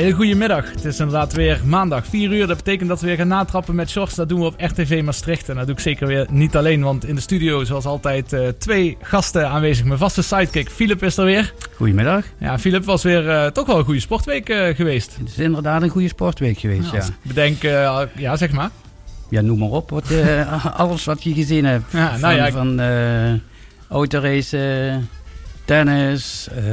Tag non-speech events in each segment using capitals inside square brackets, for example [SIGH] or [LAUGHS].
Ja, goedemiddag. Het is inderdaad weer maandag, 4 uur. Dat betekent dat we weer gaan natrappen met shorts. Dat doen we op RTV Maastricht. En dat doe ik zeker weer niet alleen, want in de studio zoals altijd uh, twee gasten aanwezig. Mijn vaste sidekick, Filip is er weer. Goedemiddag. Ja, Filip was weer uh, toch wel een goede sportweek uh, geweest. Het is inderdaad een goede sportweek geweest, ja. ja. Bedenk, ja zeg maar. Ja, noem maar op. Wat, [LAUGHS] alles wat je gezien hebt. Ja, nou ja, van, van autoracen tennis, uh,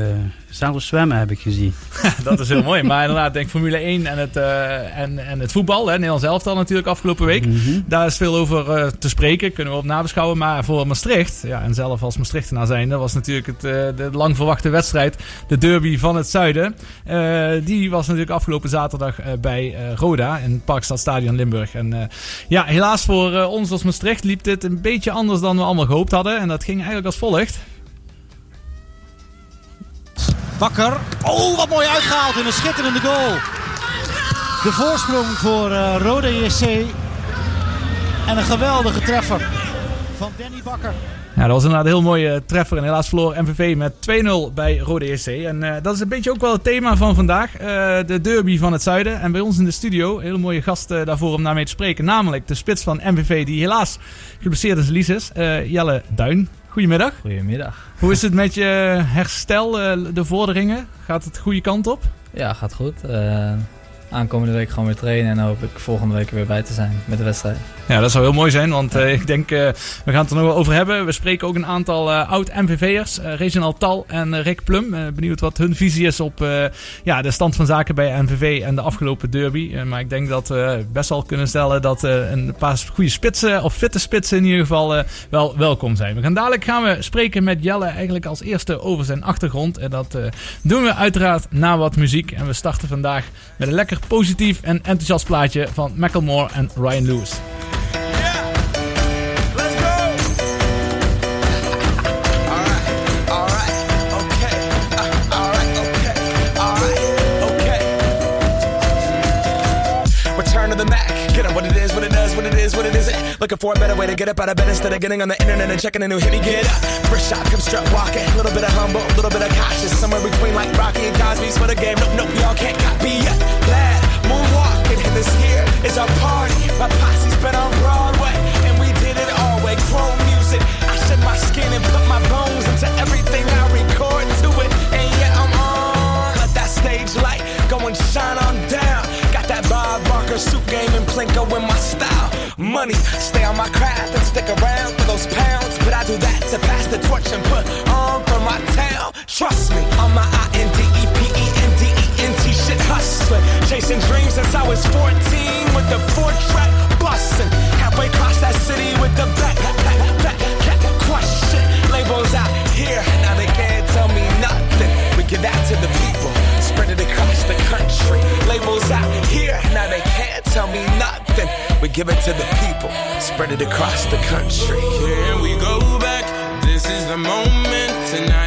zelfs zwemmen heb ik gezien. [LAUGHS] dat is heel mooi. Maar inderdaad, denk Formule 1 en het, uh, en, en het voetbal. Hè, Nederlands elftal natuurlijk afgelopen week. Mhm. Daar is veel over uh, te spreken. Kunnen we op nabeschouwen. Maar voor Maastricht, ja, en zelf als Maastrichtenaar zijnde, was natuurlijk het, de lang verwachte wedstrijd. De derby van het zuiden. die was natuurlijk afgelopen zaterdag bij Roda in het Parkstadstadion Limburg. En ja, helaas voor ons als Maastricht liep dit een beetje anders dan we allemaal gehoopt hadden. En dat ging eigenlijk als volgt. Bakker. Oh, wat mooi uitgehaald in een schitterende goal. De voorsprong voor uh, Rode JC. En een geweldige treffer van Danny Bakker. Ja, dat was inderdaad een heel mooie treffer. En helaas verloor MVV met 2-0 bij Rode JC. En uh, dat is een beetje ook wel het thema van vandaag. De derby van het zuiden. En bij ons in de studio, een hele mooie gast daarvoor om daarmee te spreken. Namelijk de spits van MVV, die helaas geblesseerd is, Lies is. Jelle Duin. Goedemiddag. Goedemiddag. Hoe is het met je herstel, de vorderingen? Gaat het de goede kant op? Ja, gaat goed aankomende week gewoon weer trainen. En hoop ik volgende week weer bij te zijn met de wedstrijd. Ja, dat zou heel mooi zijn. Want uh, ik denk, uh, we gaan het er nog wel over hebben. We spreken ook een aantal uh, oud-MVV'ers. Reginald Tal en Rick Plum. benieuwd wat hun visie is op ja, de stand van zaken bij MVV en de afgelopen derby. maar ik denk dat we best wel kunnen stellen dat een paar goede spitsen, of fitte spitsen in ieder geval, wel welkom zijn. We gaan dadelijk gaan we spreken met Jelle eigenlijk als eerste over zijn achtergrond. En dat doen we uiteraard na wat muziek. En we starten vandaag met een lekker positief en enthousiast plaatje van Macklemore en Ryan Lewis. Looking for a better way to get up out of bed instead of getting on the internet and checking a new hit. Me get up, first shot, come strut walking. A little bit of humble, a little bit of cautious. Somewhere between like Rocky and Cosby's for the game. Nope, nope, y'all can't copy yet. This here is our party. My posse's been on Broadway, and we did it all way. Chrome music, I shed my skin and put my bones into everything I record to it. And yeah, I'm on. Let that stage light go and shine on down. Got that Bob Barker suit game and Plinko in my style money. Stay on my craft and stick around for those pounds. But I do that to pass the torch and put on for my town. Trust me, on my I N D E hustling. Chasing dreams since I was 14 with the four track busting. Halfway across that city with the back, back, back, back, question. Labels out here, now they can't tell me nothing. We give that to the people, spread it across the country. Labels out here, now they can't tell me nothing. We give it to the people, spread it across the country. Here we go back. This is the moment. Tonight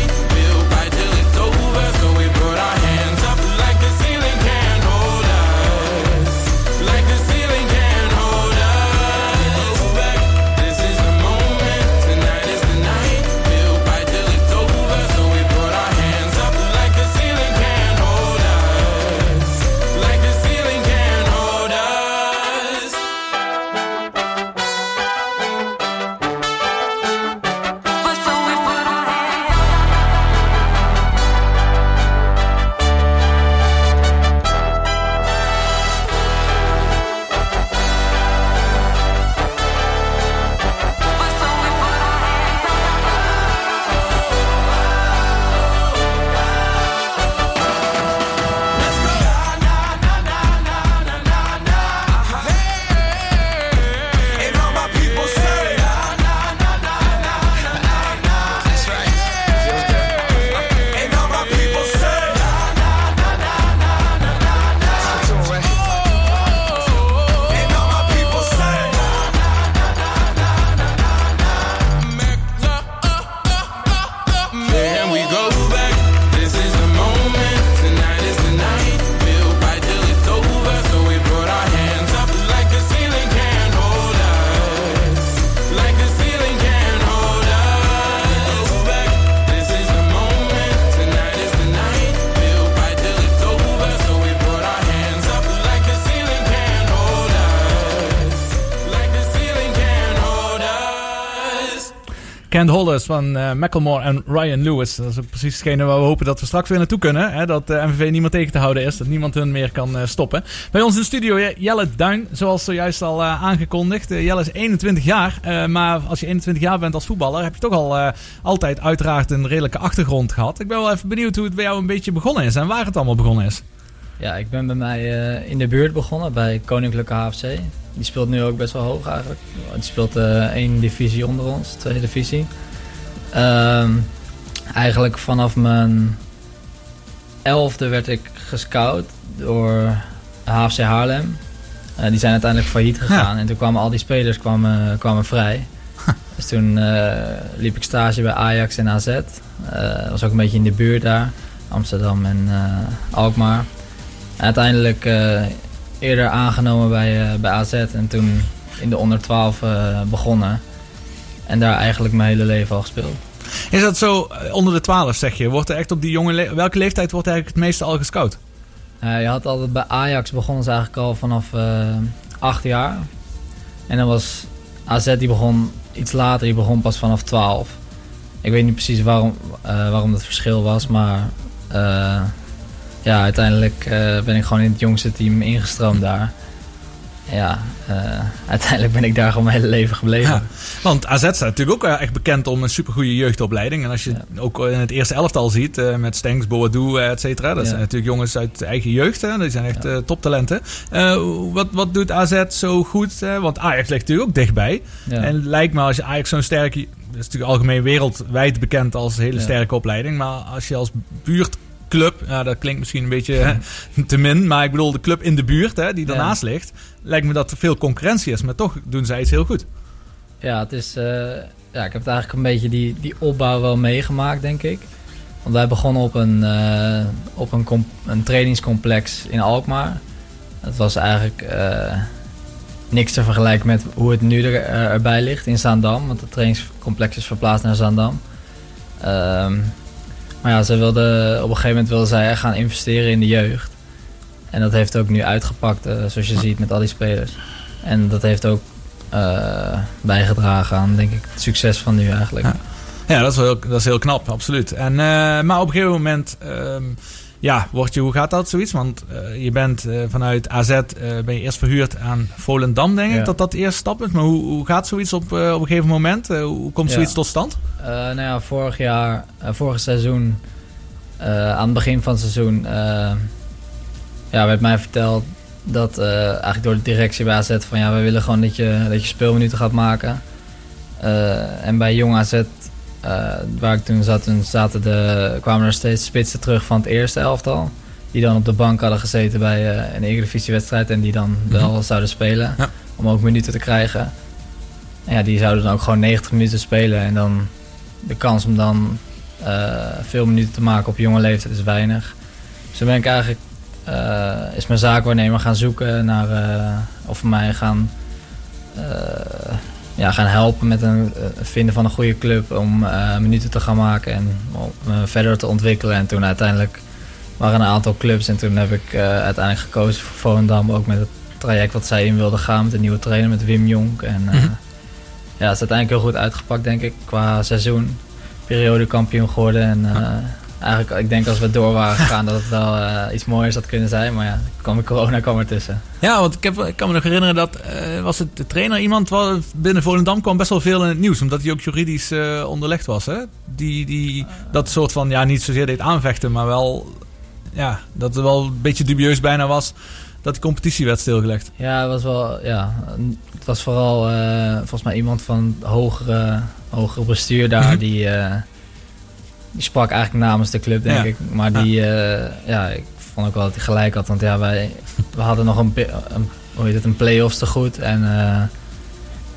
Can't Hold van uh, en Ryan Lewis. Dat is precies hetgene waar we hopen dat we straks weer naartoe kunnen. Hè? Dat uh, MVV niemand tegen te houden is. Dat niemand hun meer kan uh, stoppen. Bij ons in de studio Jelle Duin, zoals zojuist al aangekondigd. Jelle is 21 jaar. maar als je 21 jaar bent als voetballer, heb je toch al altijd uiteraard een redelijke achtergrond gehad. Ik ben wel even benieuwd hoe het bij jou een beetje begonnen is en waar het allemaal begonnen is. Ja, ik ben bij mij in de buurt begonnen bij Koninklijke HFC. Die speelt nu ook best wel hoog eigenlijk. Die speelt uh, één divisie onder ons, tweede divisie. Um, eigenlijk vanaf mijn elfde werd ik gescout door HFC Haarlem. Uh, die zijn uiteindelijk failliet gegaan. En toen kwamen al die spelers kwamen, kwamen vrij. Dus toen liep ik stage bij Ajax en AZ. Dat was ook een beetje in de buurt daar. Amsterdam en Alkmaar. Uiteindelijk eerder aangenomen bij, uh, bij AZ en toen in de onder 12 uh, begonnen. En daar eigenlijk mijn hele leven al gespeeld. Is dat zo eh, onder de 12 zeg je? Wordt er echt op die jonge welke leeftijd wordt eigenlijk het meeste al gescout? je had altijd bij Ajax begonnen ze eigenlijk al vanaf 8 jaar. En dan was AZ die begon iets later, die begon pas vanaf 12. Ik weet niet precies waarom, waarom dat verschil was, maar ja, uiteindelijk uh, ben ik gewoon in het jongste team ingestroomd daar. Ja, uh, uiteindelijk ben ik daar gewoon mijn hele leven gebleven. Ja, want AZ staat natuurlijk ook echt bekend om een supergoeie jeugdopleiding. En als je ja. ook in het eerste elftal ziet, uh, met Stenks, Boadou, et cetera. Dat zijn natuurlijk jongens uit eigen jeugd. Hè? Die zijn echt ja. toptalenten. wat, wat doet AZ zo goed? want Ajax ligt natuurlijk ook dichtbij. En lijkt me als je Ajax zo'n sterke... Dat is natuurlijk algemeen wereldwijd bekend als een hele sterke opleiding. Maar als je als buurt club, ja, dat klinkt misschien een beetje [LAUGHS] te min, maar ik bedoel de club in de buurt hè, die daarnaast ligt, lijkt me dat er veel concurrentie is, maar toch doen zij iets heel goed. Ja, het is, uh, ja ik heb het eigenlijk een beetje die, die opbouw wel meegemaakt, denk ik. Want wij begonnen op een, uh, op een, een trainingscomplex in Alkmaar. Het was eigenlijk uh, niks te vergelijken met hoe het nu er, erbij ligt in Zaandam. Want het trainingscomplex is verplaatst naar Zaandam. Ehm, maar ja, ze wilde, op een gegeven moment wilde zij gaan investeren in de jeugd. En dat heeft ook nu uitgepakt, uh, zoals je ziet, met al die spelers. En dat heeft ook uh, bijgedragen aan, denk ik, het succes van nu eigenlijk. Ja, dat, is heel, dat is heel knap, absoluut. En, uh, maar op een gegeven moment... Um, ja, word je, hoe gaat dat zoiets? Want uh, je bent uh, vanuit AZ uh, ben je eerst verhuurd aan Volendam, denk ik, ja. dat dat de eerste stap is. Maar hoe, hoe gaat zoiets op, op een gegeven moment? hoe komt zoiets ja. tot stand? nou ja, vorig jaar, vorig seizoen, aan het begin van het seizoen, ja, werd mij verteld dat eigenlijk door de directie bij AZ van ja, we willen gewoon dat je, dat je speelminuten gaat maken. en bij Jong AZ uh, waar ik toen zat, toen zaten de, kwamen er steeds spitsen terug van het eerste elftal. Die dan op de bank hadden gezeten bij uh, een Eredivisie-wedstrijd en die dan mm -hmm. wel zouden spelen. Ja. Om ook minuten te krijgen. En ja, die zouden dan ook gewoon 90 minuten spelen. En dan de kans om dan uh, veel minuten te maken op jonge leeftijd is weinig. Dus toen ben ik eigenlijk, is mijn zaakwaarnemer gaan zoeken naar, of mij gaan ja, gaan helpen met een uh, vinden van een goede club om uh, minuten te gaan maken en om uh, verder te ontwikkelen. En toen uiteindelijk waren een aantal clubs en toen heb ik uiteindelijk gekozen voor Volendam ook met het traject wat zij in wilden gaan met een nieuwe trainer met Wim Jonk. En mm -hmm. ja, het is uiteindelijk heel goed uitgepakt denk ik qua seizoen. Periode kampioen geworden en eigenlijk, ik denk als we door waren [LAUGHS] gegaan dat het wel uh, iets mooiers had kunnen zijn. Maar ja, kwam de corona kwam ertussen. Ja, want ik, heb, ik kan me nog herinneren dat uh, was het de trainer iemand wat binnen Volendam kwam best wel veel in het nieuws. Omdat hij ook juridisch uh, onderlegd was. Hè? Die, die dat soort van, ja, niet zozeer deed aanvechten, maar wel, ja, dat het wel een beetje dubieus bijna was dat de competitie werd stilgelegd. Ja, het was wel, ja, het was vooral volgens mij iemand van hogere, hogere bestuur daar mhm. die die sprak eigenlijk namens de club, denk ik. Maar die, ja. Uh, ja, ik vond ook wel dat hij gelijk had. Want ja, wij we hadden nog een, een, hoe heet het, een play-offs te goed. En uh,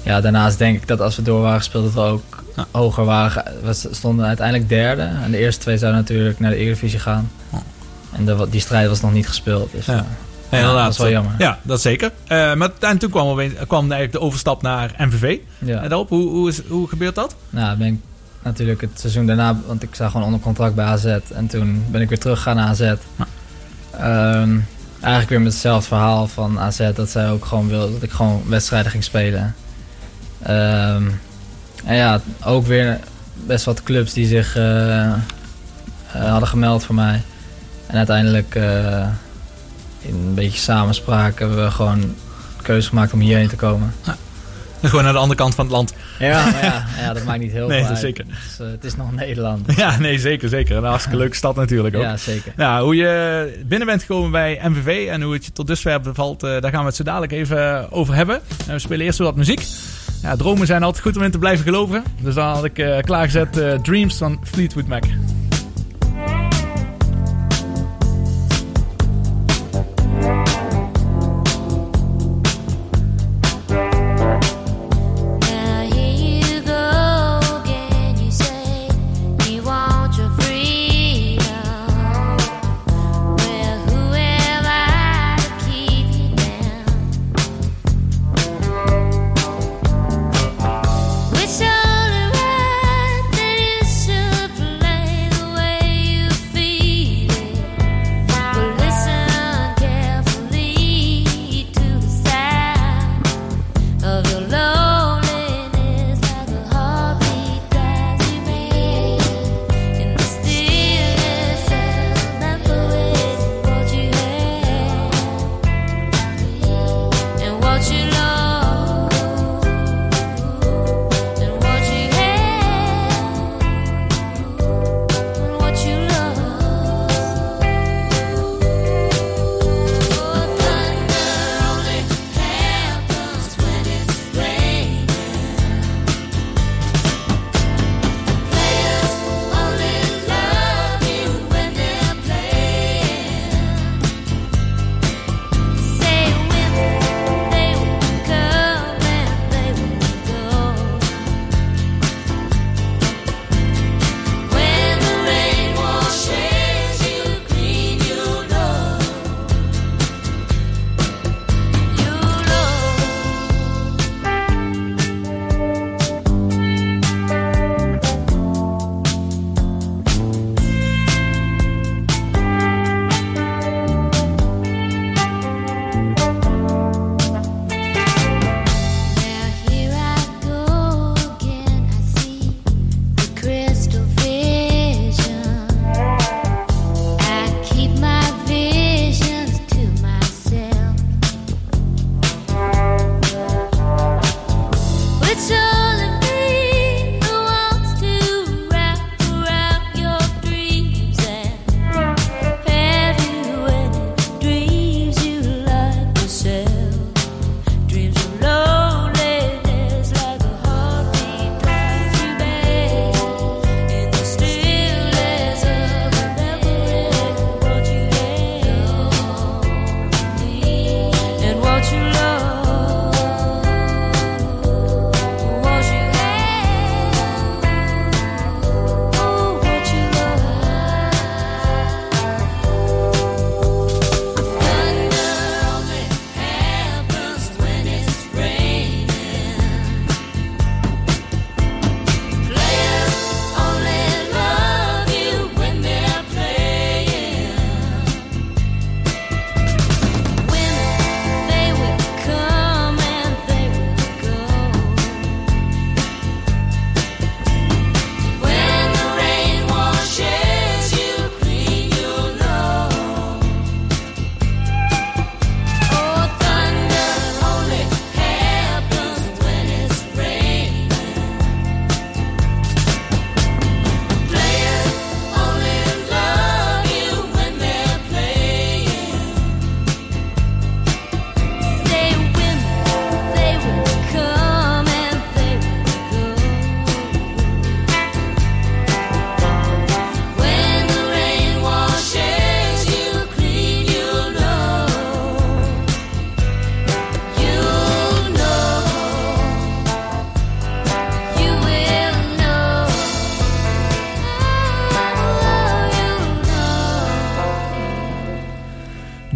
ja, daarnaast denk ik dat als we door waren gespeeld, dat we ook ja. hoger waren. We stonden uiteindelijk derde. En de eerste twee zouden natuurlijk naar de Eredivisie gaan. En de, die strijd was nog niet gespeeld. Dus, ja. Ja, inderdaad. dat is wel jammer. Ja, dat zeker. Uh, maar en toen kwam, kwam eigenlijk de overstap naar MVV. Ja. En daarop, hoe, hoe, is, hoe gebeurt dat? Nou, ben ik natuurlijk het seizoen daarna, want ik zag gewoon onder contract bij AZ. En toen ben ik weer teruggegaan naar AZ. Um, eigenlijk weer met hetzelfde verhaal van AZ, dat zij ook gewoon wilden dat ik gewoon wedstrijden ging spelen. Um, en ja, ook weer best wat clubs die zich hadden gemeld voor mij. En uiteindelijk in een beetje samenspraak hebben we gewoon keuze gemaakt om hierheen te komen. Ja. [LAUGHS] Gewoon naar de andere kant van het land. Ja, maar ja, [LAUGHS] ja dat maakt niet heel nee, veel uit. Zeker. Het is, uh, het is nog Nederland. [LAUGHS] Ja, nee, zeker, zeker. Een hartstikke leuke stad natuurlijk ook. Ja, zeker. Nou, hoe je binnen bent gekomen bij MVV en hoe het je tot dusver bevalt, uh, daar gaan we het zo dadelijk even over hebben. En we spelen eerst wat muziek. Ja, dromen zijn altijd goed om in te blijven geloven. Dus dan had ik klaargezet Dreams van Fleetwood Mac.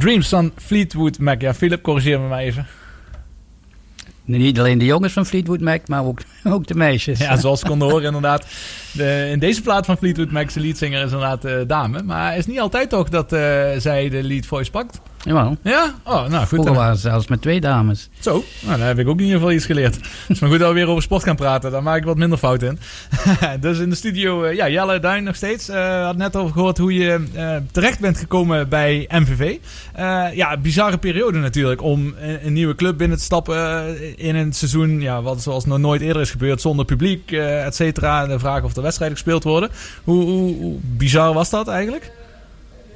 Dreams van Fleetwood Mac. Ja, Philip, corrigeer me maar even. Niet alleen de jongens van Fleetwood Mac, maar ook, [LAUGHS] ook de meisjes. Ja, zoals we konden horen inderdaad. de, in deze plaat van Fleetwood Mac, de leadzanger is inderdaad uh, dame. Maar het is niet altijd toch dat uh, zij de lead voice pakt? Jawel. Ja? Oh, nou goed. Vroeger waren ze zelfs met twee dames. Zo, nou, daar heb ik ook in ieder geval iets geleerd. Dus maar goed dat we weer over sport gaan praten. Daar maak ik wat minder fout in. [LAUGHS] dus in de studio, uh, ja, Jelle Duin nog steeds. Uh, had net over gehoord hoe je uh, terecht bent gekomen bij MVV. ja, bizarre periode natuurlijk om een, een, nieuwe club binnen te stappen in een seizoen, ja, wat zoals nog nooit eerder is gebeurd, zonder publiek, et cetera. De vraag of er wedstrijden gespeeld worden. Hoe, hoe, hoe bizar was dat eigenlijk?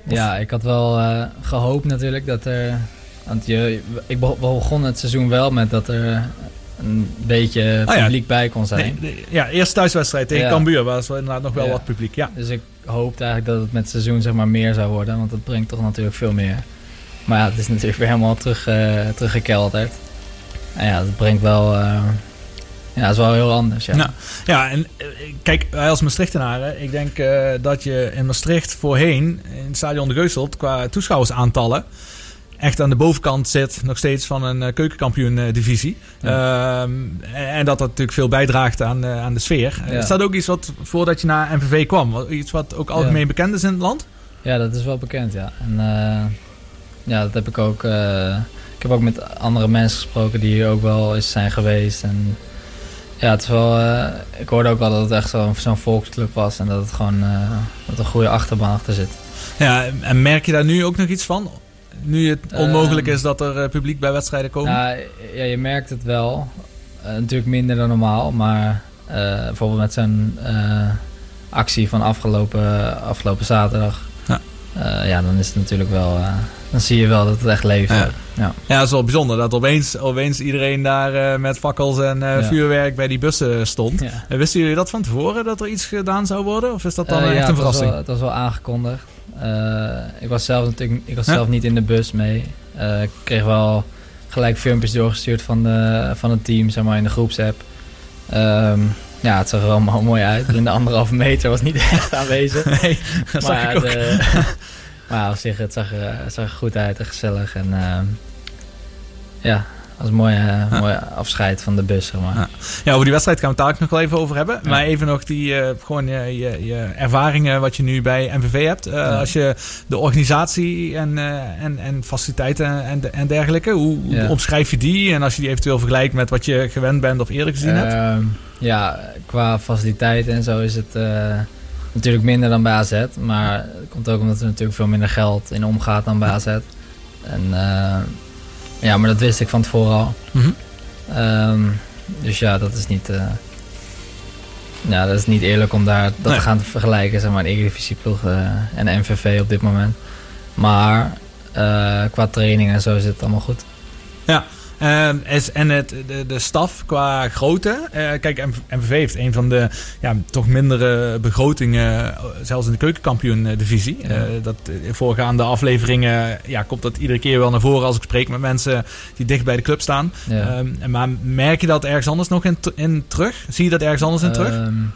Ja, ik had wel uh, gehoopt natuurlijk dat er... Want je, ik begon het seizoen wel met dat er een beetje oh publiek bij kon zijn. Nee, ja, eerste thuiswedstrijd tegen ja. Cambuur was er inderdaad nog wel wat publiek. Ja. Dus ik hoopte eigenlijk dat het met het seizoen zeg maar meer zou worden. Want dat brengt toch natuurlijk veel meer. Maar ja, het is natuurlijk weer helemaal terug, uh, teruggekelderd. En ja, dat brengt wel... Uh, ja, dat is wel heel anders. Ja, nou, ja en eh, kijk, wij als Maastrichtenaren, ik denk uh, dat je in Maastricht voorheen, in het stadion de Geuselt, qua toeschouwersaantallen, echt aan de bovenkant zit, nog steeds van een uh, keukenkampioen-divisie. Ja. Um, en dat dat natuurlijk veel bijdraagt aan, uh, aan de sfeer. Ja. Is dat ook iets wat, voordat je naar MVV kwam, iets wat ook algemeen ja. bekend is in het land? Ja, dat is wel bekend, ja. En ja, dat heb ik ook... ik heb ook met andere mensen gesproken die hier ook wel eens zijn geweest en... Ja, het is wel, uh, ik hoorde ook al dat het echt zo'n zo volksclub was en dat het gewoon uh, dat een goede achterbaan achter zit. Ja, en merk je daar nu ook nog iets van? Nu het onmogelijk is dat er publiek bij wedstrijden komen? Ja, ja je merkt het wel. natuurlijk minder dan normaal, maar bijvoorbeeld met zo'n actie van afgelopen, afgelopen zaterdag. Ja. ja, dan is het natuurlijk wel dan zie je wel dat het echt leeft. Ja, ja. ja dat is wel bijzonder dat opeens, opeens iedereen daar uh, met fakkels en uh, vuurwerk bij die bussen stond. Ja. Uh, wisten jullie dat van tevoren, dat er iets gedaan zou worden? Of is dat dan echt een verrassing? Wel, het was wel aangekondigd. ik was zelf natuurlijk ik was zelf niet in de bus mee. ik kreeg wel gelijk filmpjes doorgestuurd van, de, van het team, zeg maar, in de groepsapp. Um, ja, het zag er allemaal [LAUGHS] mooi uit. In de anderhalve meter was niet [LAUGHS] echt aanwezig. Nee, dat maar. De, [LAUGHS] Maar op zich, het zag, er, het zag er goed uit en gezellig. En uh, ja, als een mooie, ja. mooie afscheid van de bus. Zeg maar. ja. ja. over die wedstrijd gaan we het daar nog wel even over hebben. Ja. Maar even nog die, uh, gewoon je, je, je, ervaringen wat je nu bij MVV hebt. Uh, als je de organisatie en, en, en faciliteiten en, en dergelijke, hoe, hoe omschrijf je die? En als je die eventueel vergelijkt met wat je gewend bent of eerder gezien hebt? Ehm, ja, qua faciliteiten en zo is het Natuurlijk minder dan bij AZ, maar het komt ook omdat er natuurlijk veel minder geld in omgaat dan bij AZ. En uh, ja, maar dat wist ik van tevoren al. Mm -hmm. um, dus ja, dat is niet... Uh, ja, dat is niet eerlijk om daar dat nee. te gaan vergelijken, zeg maar, een Eredivisieploeg uh, en MVV op dit moment. Maar qua training en zo zit het allemaal goed. Ja, Uh, en het, de, de staf qua grootte. Uh, kijk, MVV heeft een van de ja, toch mindere begrotingen, eh, zelfs in de keukenkampioen-divisie. Ja. Uh, dat in voorgaande afleveringen ja, komt dat iedere keer wel naar voren als ik spreek met mensen die dicht bij de club staan. Ja. Um, maar merk je dat ergens anders nog in, in terug? Zie je dat ergens anders in terug? Um,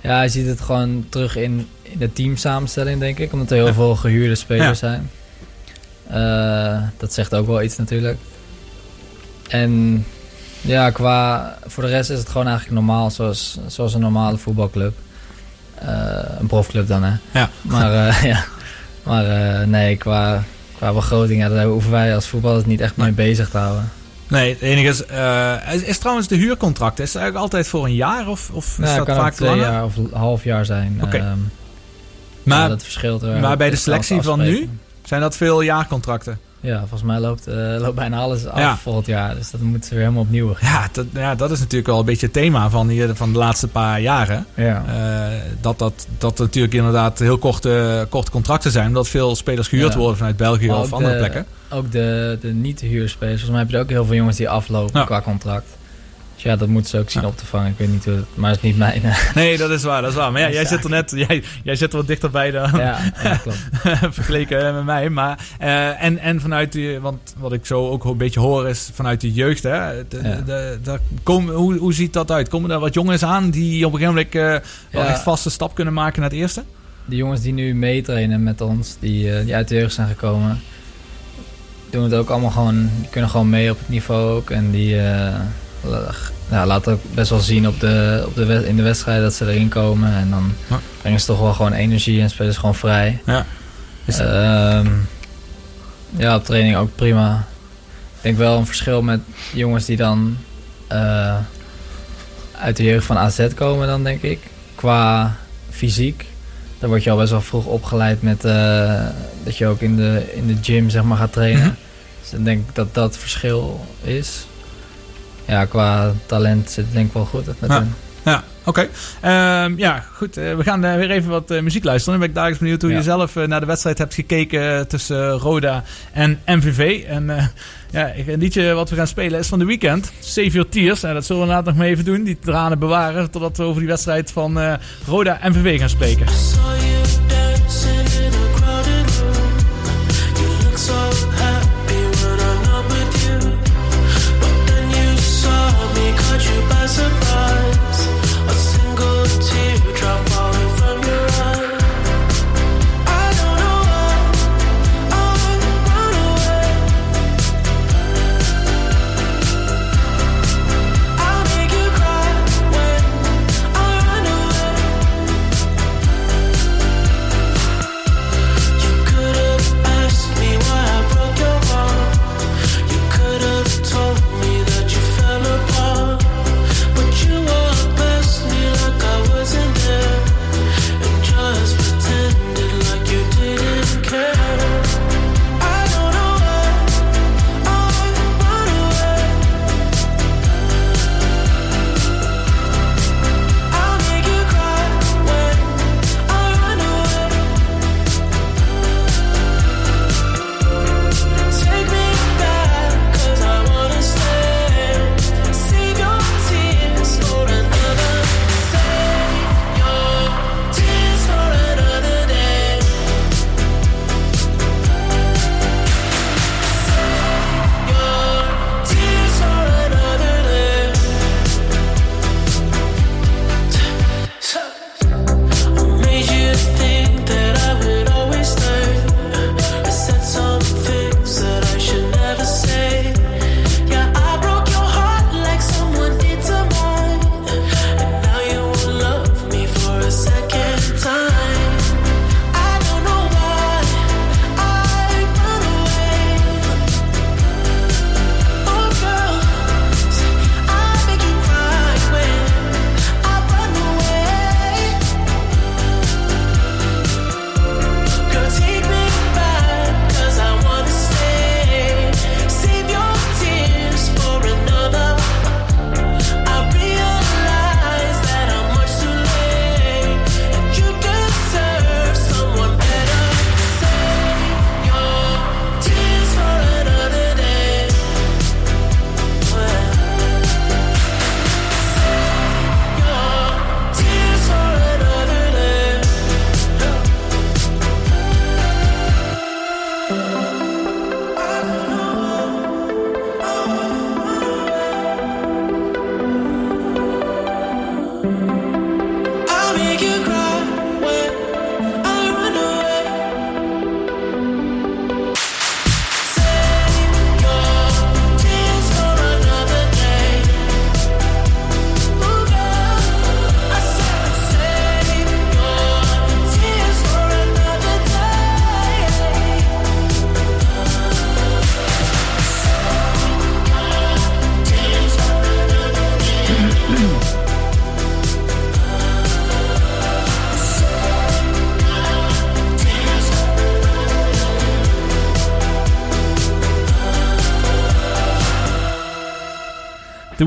ja, je ziet het gewoon terug in, in de teamsamenstelling, denk ik. Omdat er heel veel gehuurde spelers zijn. dat zegt ook wel iets natuurlijk. En ja, qua, voor de rest is het gewoon eigenlijk normaal, zoals, zoals een normale voetbalclub. Uh, een profclub dan, hè. Ja. Maar, uh, [LAUGHS] ja. maar uh, nee, qua, qua begroting, ja, daar hoeven wij als voetballers niet echt mee bezig te houden. Nee, het enige is, is, is, trouwens de huurcontract, is het eigenlijk altijd voor een jaar of, of is ja, dat kan vaak twee jaar of een half jaar zijn. Oké. Okay. Um, maar, ja, dat verschilt er. Maar bij de selectie van nu, zijn dat veel jaarcontracten? Ja, volgens mij loopt, uh, loopt bijna alles af ja. volgend jaar. Dus dat moeten we weer helemaal opnieuw Ja dat, ja, dat is natuurlijk wel een beetje het thema van, hier, van de laatste paar jaren. Ja. Uh, dat, dat, dat natuurlijk inderdaad heel korte, korte contracten zijn. Omdat veel spelers gehuurd ja. worden vanuit België of andere de, plekken. Ook de, de niet-huurspelers. Volgens mij heb je ook heel veel jongens die aflopen qua contract. Dus ja, dat moeten ze ook zien ja. op te vangen. Ik weet niet hoe het, maar het is niet mijn. Nee, dat is waar, dat is waar. Maar ja, jij zit er net, jij, jij zit er wat dichterbij dan. Ja, ja [LAUGHS] klopt. vergeleken met mij. Maar, uh, en, en vanuit die, want wat ik zo ook een beetje hoor is vanuit de jeugd. Hè, de, ja. de, de, kom, hoe, hoe ziet dat uit? Komen er wat jongens aan die op een gegeven moment uh, wel echt vaste stap kunnen maken naar het eerste? De jongens die nu meetrainen met ons, die, uh, die uit de jeugd zijn gekomen, doen het ook allemaal gewoon, die kunnen gewoon mee op het niveau ook. En die ja, laat ook best wel zien op de, op de, in de wedstrijd dat ze erin komen. En dan brengen ze toch wel gewoon energie en spelen ze gewoon vrij. Ja, ehm, ja op training ook prima. Ik denk wel een verschil met jongens die dan uh, uit de jeugd van AZ komen dan, denk ik. Qua fysiek. Dan word je al best wel vroeg opgeleid met uh, dat je ook in de, in de gym zeg maar, gaat trainen. Mhm. Dus ik denk dat dat het verschil is. Ja, qua talent zit het denk ik wel goed met ja. Ja, oké. Ehm, ja, goed. Uh, we gaan uh, weer even wat uh, muziek luisteren. Dan ben ik dagelijks benieuwd hoe je zelf naar de wedstrijd hebt gekeken tussen Roda en MVV. En ja, een liedje wat we gaan spelen is van de weekend. Save Your Tears. En dat zullen we later nog mee even doen. Die tranen bewaren totdat we over die wedstrijd van Roda en MVV gaan spreken.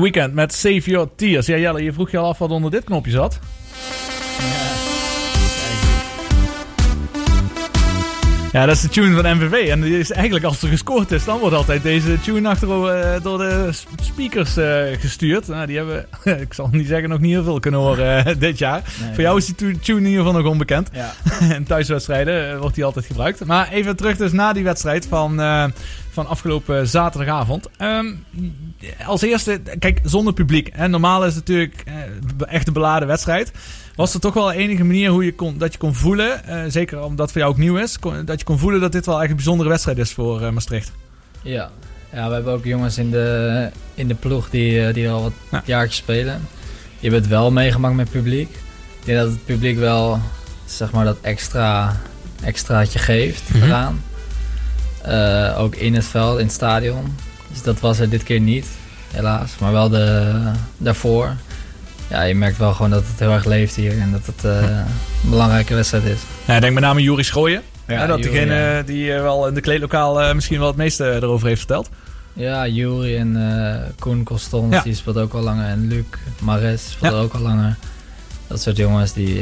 Weekend met Save Your Tears. Ja, Jelle, je vroeg je al af wat onder dit knopje zat. Ja, dat is de tune van MVV. En die is eigenlijk als er gescoord is, dan wordt altijd deze tune achter uh, door de speakers uh, gestuurd. Nou, die hebben, [LAUGHS] ik zal niet zeggen, nog niet heel veel kunnen horen uh, [LAUGHS] dit jaar. Voor jou is die tune in ieder geval nog onbekend. Ja. [LAUGHS] en thuiswedstrijden wordt die altijd gebruikt. Maar even terug dus na die wedstrijd van, van afgelopen zaterdagavond. Um, als eerste, kijk, zonder publiek. Hè. Normaal is het natuurlijk echt een beladen wedstrijd. Was er toch wel enige manier hoe je kon, dat je kon voelen, uh, zeker omdat het voor jou ook nieuw is, dat je kon voelen dat dit wel echt een bijzondere wedstrijd is voor uh, Maastricht? Ja, Ja, we hebben ook jongens in de, in de ploeg die, die al wat ja. jaartjes spelen. Je hebt het wel meegemaakt met publiek. Ik denk dat het publiek wel zeg maar, dat extra, extraatje geeft mm eraan. ook in het veld, in het stadion. Dus dat was er dit keer niet, helaas. Maar wel de, daarvoor ja, je merkt wel gewoon dat het heel erg leeft hier en dat het uh, een belangrijke wedstrijd is. Ja, ik denk met name Juri Schooien. Ja, dat degene die eh, wel in de kleedlokaal uh, misschien wel het meeste erover heeft verteld. Ja, Juri en uh, Koen Costons, die speelt ook al langer. En Luc Mares speelt ook al langer. Dat soort jongens die...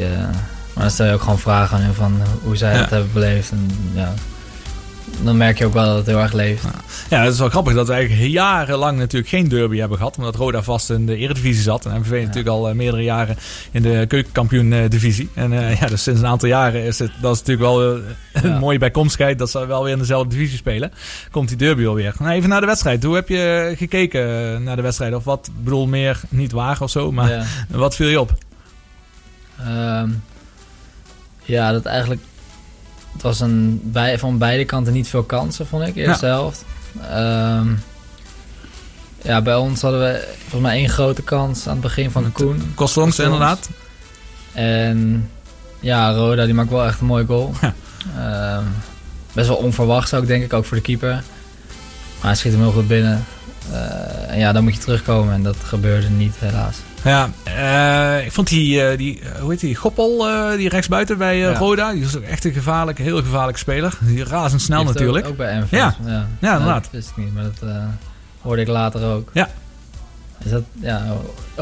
maar dan stel je ook gewoon vragen aan van hoe zij het hebben beleefd. En, ja, dan merk je ook wel dat het heel erg leeft. Ja, het is wel grappig dat we eigenlijk jarenlang natuurlijk geen derby hebben gehad. Omdat Roda vast in de eredivisie zat. En MVV natuurlijk al uh, meerdere jaren in de keukenkampioen divisie. En uh, ja, dus sinds een aantal jaren is het, dat is natuurlijk wel uh, een [LAUGHS] mooie bijkomstigheid dat ze wel weer in dezelfde divisie spelen. Komt die derby alweer. Nou, even naar de wedstrijd. Hoe heb je gekeken naar de wedstrijd? Of wat, bedoel meer niet waar of zo, maar wat viel je op? Um, ja, dat eigenlijk het was een, bij, van beide kanten niet veel kansen, vond ik, eerste ja. helft. Um, ja, bij ons hadden we volgens mij één grote kans aan het begin van de Koen. Kostons, inderdaad. En ja, Roda die maakt wel echt een mooi goal. Um, best wel onverwacht ik denk ik, ook voor de keeper. Maar hij schiet hem heel goed binnen. Uh, en ja, dan moet je terugkomen en dat gebeurde niet helaas. Ja, uh, ik vond die, uh, die hoe heet die, Goppel, uh, die rechtsbuiten bij ja. Roda. Die is ook echt een gevaarlijke, heel gevaarlijke speler. Die razendsnel natuurlijk. Ook, ook bij. Ja, ja. ja inderdaad. dat wist ik niet, maar dat hoorde ik later ook. Ja, is dat, ja,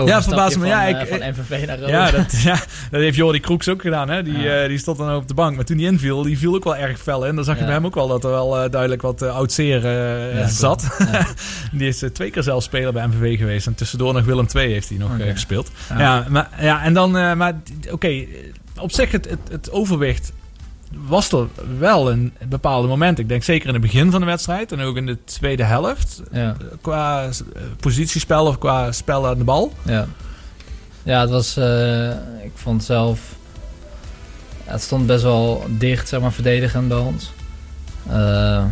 ja verbaas me. Ja, ik, van MVV naar Roda. Ja, dat, ja, dat heeft Jordi Kroeks ook gedaan. Hè? Die, ja. uh, die stond dan op de bank. Maar toen hij inviel, die viel ook wel erg fel in. Dan zag je bij hem ook wel dat er wel uh, duidelijk wat uh, oud zeer zat. [LAUGHS] die is twee keer zelf speler bij MVV geweest. En tussendoor nog Willem II heeft hij nog okay. gespeeld. Ja. maar, ja, en dan... maar oké, okay, op zich het, het, het overwicht was er wel een bepaalde moment. Ik denk zeker in het begin van de wedstrijd en ook in de tweede helft. Ja. Qua eh, positiespel of qua spel aan de bal. Ja, ja het was. Uh, ik vond zelf. Het stond best wel dicht, zeg maar, verdedigend bij ons. Uh,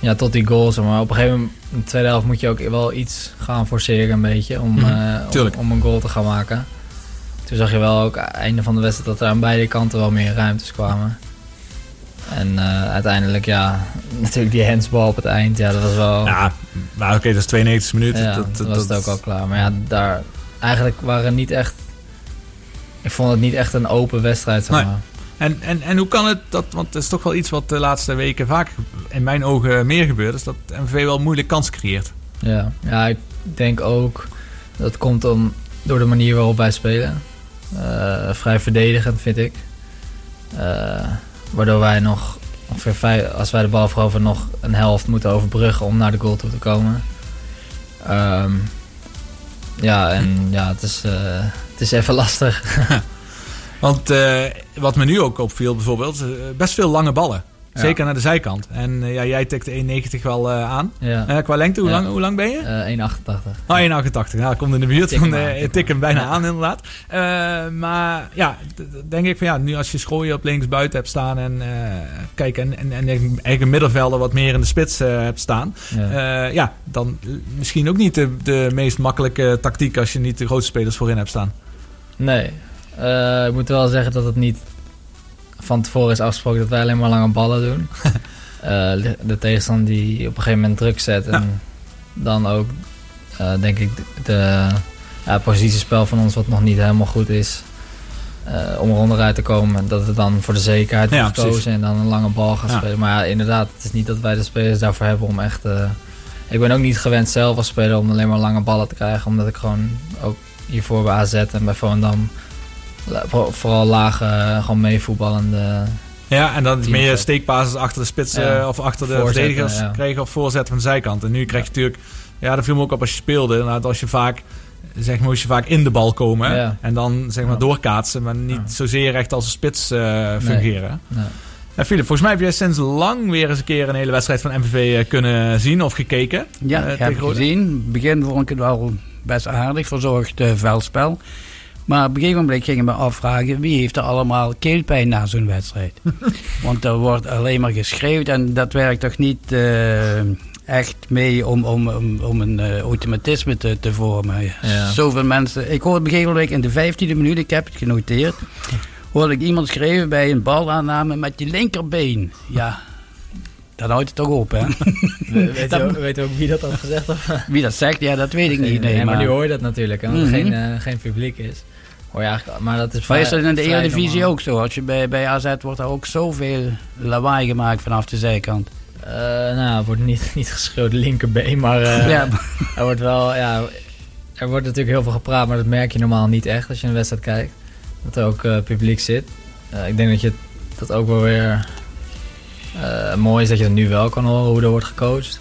ja, tot die goals. Maar op een gegeven moment, in de tweede helft, moet je ook wel iets gaan forceren, een beetje. Om, uh, om, om, een goal te gaan maken. Toen zag je wel ook einde van de wedstrijd dat er aan beide kanten wel meer ruimtes kwamen. En uh, uiteindelijk, ja, [LAUGHS] natuurlijk die handsbal op het eind, ja, dat was wel... Ja, maar oké, okay, dat is 92 minuten. Ja, dat, dat, was het ook al klaar. Maar ja, daar, eigenlijk waren niet echt... Ik vond het niet echt een open wedstrijd, zeg maar. Nee. En, en, en hoe kan het, dat, want het is toch wel iets wat de laatste weken vaak in mijn ogen meer gebeurt, is dat MVV wel moeilijk kans creëert. Ja, ja ik denk ook dat komt om, door de manier waarop wij spelen. Uh, vrij verdedigend, vind ik. Uh, Waardoor wij nog ongeveer vijf, als wij de bal veroveren, nog een helft moeten overbruggen om naar de goal toe te komen. Um, ja, en ja, het is, uh, het is even [LAUGHS] lastig. [LAUGHS] Want uh, wat me nu ook opviel bijvoorbeeld, best veel lange ballen. Zeker naar de zijkant. En uh, ja, jij tikte 1,90 wel uh, aan. Uh, qua lengte, hoe, lang, hoe lang ben je? 1,88. Oh, 1,88. Ja, komt in de buurt. van tik, tik hem bijna aan, inderdaad. maar ja, denk ik van ja, nu als je schooien op links buiten hebt staan en kijk, en, en, en eigenlijk een middenvelder wat meer in de spits hebt staan. Ja. ja, dan misschien ook niet de, de meest makkelijke tactiek als je niet de grootste spelers voorin hebt staan. Nee. ik moet wel zeggen dat het niet van tevoren is afgesproken dat wij alleen maar lange ballen doen. [LAUGHS] uh, de tegenstander die op een gegeven moment druk zet. En dan ook, uh, denk ik, de ja, positiespel van ons wat nog niet helemaal goed is. Uh, om er onderuit te komen. Dat we dan voor de zekerheid ja, gekozen en dan een lange bal gaan ja. spelen. Maar ja, inderdaad, het is niet dat wij de spelers daarvoor hebben om echt... ik ben ook niet gewend zelf als speler om alleen maar lange ballen te krijgen. Omdat ik gewoon ook hiervoor bij AZ en bij Volendam vooral lage, eh, gewoon meevoetballende. Ja, en dan meer steekbasis achter de spitsen ja. of achter de verdedigers ja. kregen of voorzetten van de zijkant. En nu krijg je natuurlijk, ja, dat viel me ook op als je speelde. Nou, als je vaak, zeg maar, moest je vaak in de bal komen en dan zeg maar doorkaatsen, maar niet zozeer echt als een spits uh, fungeren. Nee. Ja, Philip, volgens mij heb jij sinds lang weer eens een keer een hele wedstrijd van MVV kunnen zien of gekeken. Ja, uh, ik heb gezien. begin vond ik het wel best aardig, verzorgd uh, veldspel. Maar op een gegeven moment gingen we afvragen wie heeft er allemaal keelpijn na zo'n wedstrijd. [LAUGHS] Want er wordt alleen maar geschreeuwd en dat werkt toch niet uh, echt mee om, om, om, om een uh, automatisme te, te vormen. Ja. Zoveel mensen. Ik hoorde op een gegeven moment in de 15e minuut, ik heb het genoteerd, hoorde ik iemand schreven bij een balaanname met je linkerbeen. Ja, dan houdt het toch op, hè? [LAUGHS] weet, je ook, weet ook wie dat had gezegd? Of? Wie dat zegt, ja, dat weet ik niet. Nee, maar, maar nu hoor je dat natuurlijk, hè, er geen, uh, geen publiek is. Je eigenlijk, maar dat is Maar is dat in de Eredivisie ook zo? Als je bij, bij AZ wordt er ook zoveel lawaai gemaakt vanaf de zijkant. Uh, nou, er wordt niet, [LAUGHS] niet geschreeuwd linkerbeen, maar uh, ja. er wordt wel, ja, er wordt natuurlijk heel veel gepraat, maar dat merk je normaal niet echt als je een wedstrijd kijkt. Dat er ook uh, publiek zit. ik denk dat je dat ook wel weer mooi is dat je dat nu wel kan horen hoe er wordt gecoacht.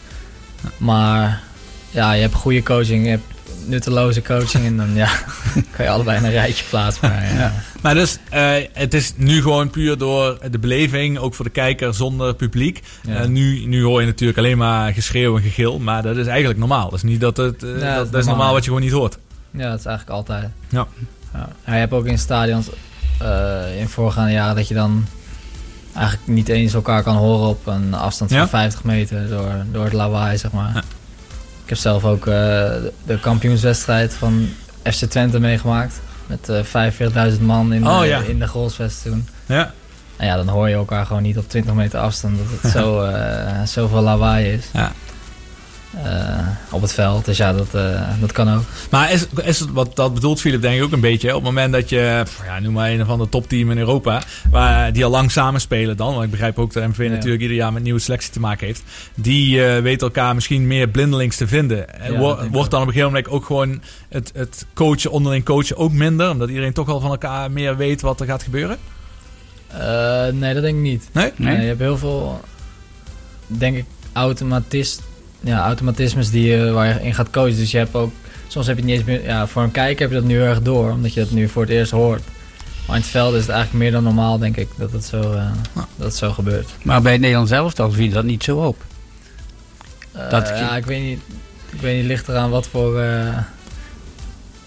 Maar ja, je hebt goede coaching, je hebt nutteloze coaching. En dan ja, [LAUGHS] kan je allebei in een rijtje plaatsen. Maar, ja. maar dus, uh, het is nu gewoon puur door de beleving, ook voor de kijker zonder publiek. Ja. Uh, nu, nu hoor je natuurlijk alleen maar geschreeuw en gegil, maar dat is eigenlijk normaal. Dat is niet dat het, uh, ja, dat, dat, is normaal wat je gewoon niet hoort. Ja, dat is eigenlijk altijd. Ja. ja. je hebt ook in stadions in voorgaande jaren dat je dan eigenlijk niet eens elkaar kan horen op een afstand van 50 meter door, door het lawaai, zeg maar. Ik heb zelf ook uh, de kampioenswedstrijd van FC Twente meegemaakt. Met uh, eh, 45.000 man in, oh, ja. in de Grolsvest toen. Ja. En ja, dan hoor je elkaar gewoon niet op 20 meter afstand dat het zo, uh, [LAUGHS] zoveel lawaai is. Ja. Uh, op het veld. Dus ja, dat, uh, dat kan ook. Maar is, is het, wat dat bedoelt Philip denk ik ook een beetje. Op het moment dat je, ja, noem maar een van de topteam in Europa, waar die al lang samen spelen dan. Want ik begrijp ook dat MV ja. natuurlijk ieder jaar met nieuwe selectie te maken heeft. Die uh, weten elkaar misschien meer blindelings te vinden. Ja, wordt dan op een gegeven moment ook gewoon het, het coachen, onderling coachen ook minder. Omdat iedereen toch al van elkaar meer weet wat er gaat gebeuren? nee, dat denk ik niet. Nee? nee? je hebt heel veel, denk ik, automatist ja, automatismes die je, waar je in gaat coachen. Dus je hebt ook, soms heb je het niet eens meer, ja, voor een kijker heb je dat nu erg door, omdat je dat nu voor het eerst hoort. Maar in het veld is het eigenlijk meer dan normaal, denk ik, dat het zo, uh, dat het zo gebeurt. Maar bij het Nederlands zelf dan viel dat niet zo op? Uh, dat ja, ik weet niet. Ik weet niet, ligt eraan wat voor, uh,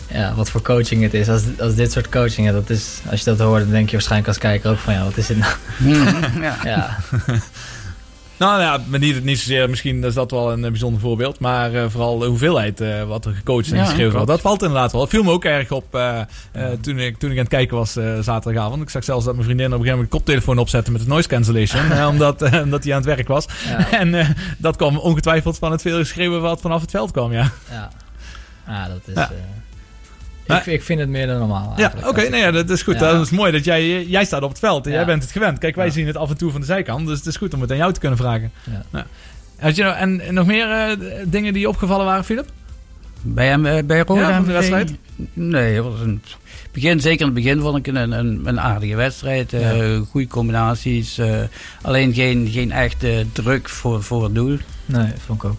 ja, wat voor coaching het is. Als, als dit soort coaching, dat is, als je dat hoort, dan denk je waarschijnlijk als kijker ook van, ja, wat is dit nou? Hmm, [LAUGHS] ja. ja. Nou ja, maar niet, niet zozeer, misschien is dat wel een eh, bijzonder voorbeeld. Maar uh, vooral de hoeveelheid uh, wat er gecoacht en geschreven wordt. Dat valt inderdaad wel. Het viel me ook erg op uh, toen, ik, toen ik aan het kijken was zaterdagavond. Ik zag zelfs dat mijn vriendin op een gegeven moment de koptelefoon opzette met de noise cancellation. [LAUGHS] omdat, omdat hij aan het werk was. Ja. [LAUGHS] en dat kwam ongetwijfeld van het veel geschreeuwen wat vanaf het veld kwam, ja. Ja, ja dat is... Ik, ik, vind het meer dan normaal. Ja, oké, nee, ja, dat is goed. Dat is mooi dat jij, jij staat op het veld en jij bent het gewend. Kijk, wij zien het af en toe van de zijkant, dus het is goed om het aan jou te kunnen vragen. Ja. Had je nou, en, en nog meer uh, dingen die opgevallen waren, Philip? Bij, hem, uh, bij Roda? Ja, de wedstrijd? Nee, het was een begin, zeker in het begin vond ik een, een, een aardige wedstrijd. Uh, goede combinaties. alleen geen, geen echte druk voor, voor het doel. Nee, vond ik ook.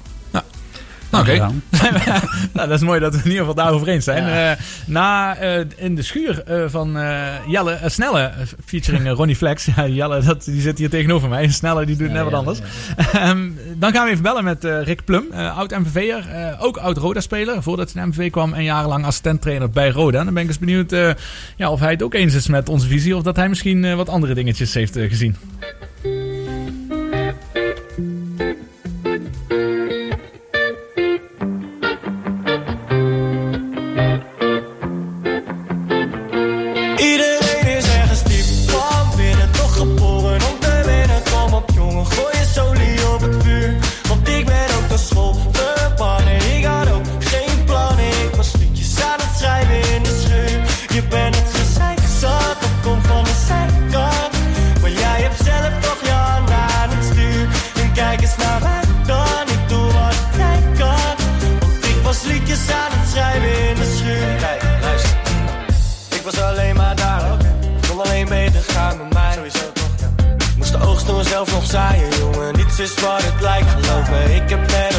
Nou, oké. [LAUGHS] nou, dat is mooi dat we in ieder geval daarover eens zijn. Ja. Uh, na uh, in de schuur uh, van Jelle Snelle, featuring Ronnie Flex. [LAUGHS] Ja, Jelle, dat, die zit hier tegenover mij. Snelle, die doet net wat anders. Um, [LAUGHS] dan gaan we even bellen met Rick Plum, oud-MVV'er. ook oud-Roda-speler, voordat hij naar MVV kwam. En jarenlang assistenttrainer bij Roda. En dan ben ik eens benieuwd ja, of hij het ook eens is met onze visie. Of dat hij misschien wat andere dingetjes heeft gezien.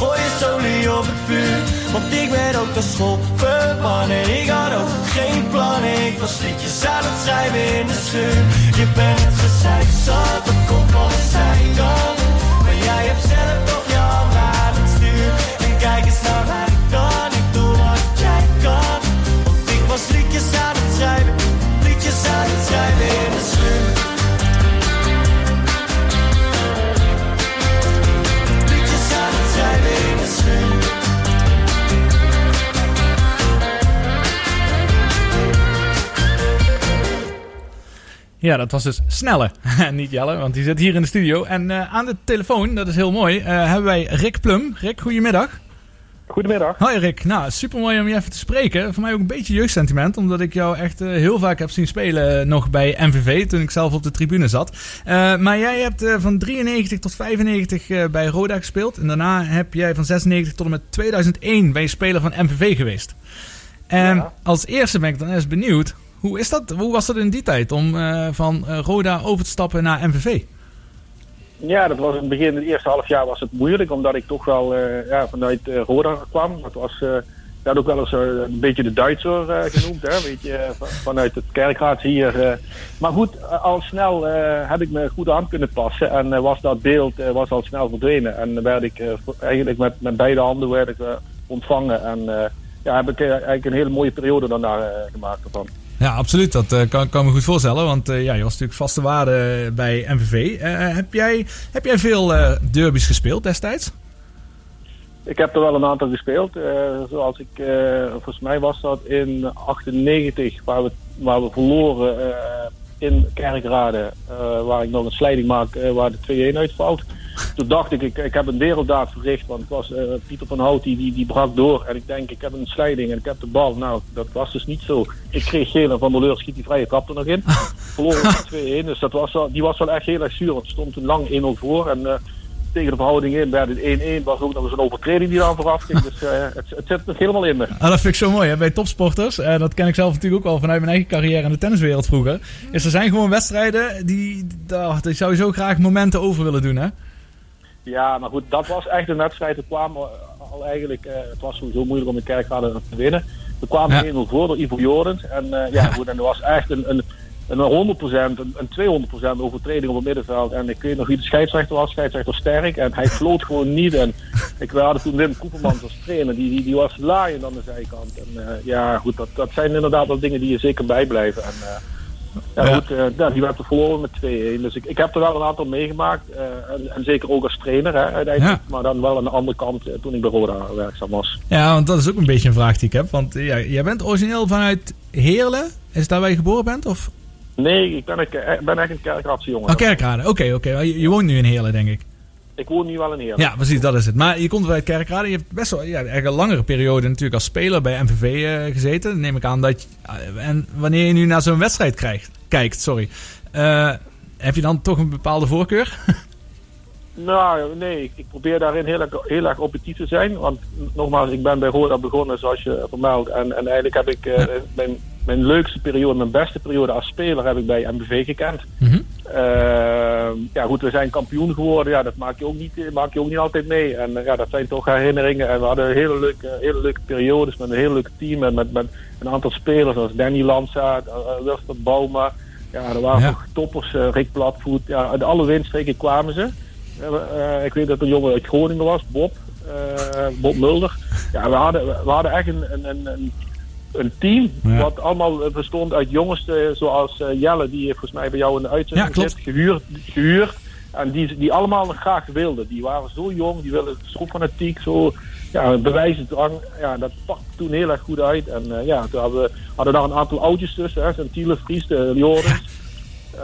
gooi je solie op het vuur. Want ik ben ook de school verbannen. Ik had ook geen plannen. Ik was liedjes aan het schrijven in de schuur. Je bent het gezeik zat, dat komt van de zijkant. Maar jij hebt zelf toch je aan het stuur. En kijk eens naar mij dan, ik doe wat jij kan. Want ik was liedjes aan Ja, dat was dus Snelle. [LAUGHS] Niet Jelle, want die zit hier in de studio. En eh, aan de telefoon, dat is heel mooi, eh, hebben wij Rick Plum. Rick, goedemiddag. Goedemiddag. Hoi Rick. Nou, super mooi om je even te spreken. Voor mij ook een beetje jeugdsentiment, omdat ik jou echt eh, heel vaak heb zien spelen nog bij MVV, toen ik zelf op de tribune zat. Maar jij hebt van 93 tot 95 eh, bij Roda gespeeld. En daarna heb jij van 96 tot en met 2001 ben je speler van MVV geweest. En Ja. als eerste ben ik dan eens benieuwd, hoe, is dat, hoe was dat in die tijd om eh, van eh, Roda over te stappen naar MVV? Ja, dat was in het begin, het eerste half jaar was het moeilijk, omdat ik toch wel eh, ja, vanuit Roda kwam. Dat was, werd ook wel eens een beetje de Duitser genoemd, hè, weet je, van- vanuit het kerkraad hier. Maar goed, al snel heb ik me goed aan kunnen passen en was dat beeld was al snel verdwenen. En werd ik eigenlijk met, met beide handen werd ik, ontvangen en ja, heb ik eigenlijk een hele mooie periode daarna gemaakt ervan. Ja, absoluut. Dat eh, kan, kan me goed voorstellen. Want eh, ja, je was natuurlijk vaste waarde bij MVV. Eh, heb, jij, heb jij veel derbies gespeeld destijds? Ik heb er wel een aantal gespeeld. zoals ik, volgens mij was dat in 98, waar we, waar we verloren in Kerkrade. waar ik nog een slijding maak waar de 2-1 uitvalt. Toen dacht ik, ik, ik heb een werelddaad verricht. Want het was eh, Pieter van Hout die, die, die brak door. En ik denk, ik heb een slijding en ik heb de bal. Nou, dat was dus niet zo. Ik kreeg geel en Van der Leur schiet die vrije trap er nog in. [LAUGHS] Verloren met 2-1. Dus dat was wel, die was wel echt heel erg zuur. Het stond toen lang 1-0 voor. En eh, tegen de verhouding in werd het 1-1. Was ook nog eens een overtreding die dan vooraf ging. Dus eh, het, het zit nog helemaal in me. Ah, dat vind ik zo mooi hè? bij topsporters. En dat ken ik zelf natuurlijk ook wel vanuit mijn eigen carrière in de tenniswereld vroeger. Is er zijn gewoon wedstrijden die, daar die zou je zo graag momenten over willen doen. Hè? Ja, maar goed, dat was echt een wedstrijd. Er kwamen al eigenlijk, eh, het was sowieso moeilijk om de kerkrade te winnen. We kwamen Ja. 1-0 voor door Ivo Jorens. En eh, ja, goed, en er was echt een, een, een 100%, een, een 200% overtreding op het middenveld. En ik weet nog wie de scheidsrechter was, scheidsrechter Sterk. En hij floot gewoon niet. En ik, we hadden toen Wim Koepermans als trainer, die, die, die was laaiend aan de zijkant. En eh, ja, goed, dat, dat zijn inderdaad wel dingen die je zeker bijblijven. En, ja, Ja. goed, ja, die werd er verloren met 2-1. Dus ik, ik heb er wel een aantal meegemaakt. eh, en, en zeker ook als trainer hè, uiteindelijk. Ja. Maar dan wel aan de andere kant eh, toen ik bij Roda werkzaam was. Ja, want dat is ook een beetje een vraag die ik heb. Want eh, ja, jij bent origineel vanuit Heerlen. Is het daar waar je geboren bent? Of? Nee, ik ben, ke- ben echt een kerkratse jongen. Oh, Kerkrade. Oké, oké. Je, je woont nu in Heerlen, denk ik. Ik woon nu wel in Heerlen. Ja, precies, dat is het. Maar je komt uit Kerkrade. Je hebt best wel ja, eigenlijk een langere periode natuurlijk als speler bij MVV eh, gezeten. Dan neem ik aan dat je, eh, En wanneer je nu naar zo'n wedstrijd krijgt, kijkt, sorry. eh, heb je dan toch een bepaalde voorkeur? [LAUGHS] Nou, nee, ik, probeer daarin heel erg, heel erg objectief te zijn. Want nogmaals, ik ben bij Roda begonnen zoals je vermeldt. En, en eigenlijk heb ik mijn, mijn leukste periode, mijn beste periode als speler heb ik bij MBV gekend. Mhm. Eh, ja goed, we zijn kampioen geworden. Ja, dat maak je ook niet, maak je ook niet altijd mee. En eh, ja, dat zijn toch herinneringen. En we hadden hele leuke, hele leuke periodes met een heel leuk team. En met, met een aantal spelers zoals Danny Lanza, uh, Wilfred Bouma. Ja, er waren Ja. toch toppers. Rick Platvoet. Ja, uit alle windstreken kwamen ze. Ik weet dat er een jongen uit Groningen was, Bob. Bob Mulder. Ja, we hadden, we hadden echt een, een, een, een, team Ja. wat allemaal eh, bestond uit jongens eh, zoals eh, Jelle, die volgens mij bij jou in de Ja, uitzending klopt. zit, gehuurd, gehuurd. En die, die allemaal graag wilden. Die waren zo jong, die wilden zo fanatiek, zo ja, bewijsdrang. Ja, dat pakte toen heel erg goed uit. En ja, toen hadden we hadden daar een aantal oudjes tussen. Hè, zijn Thiele, Vries, de Jorens.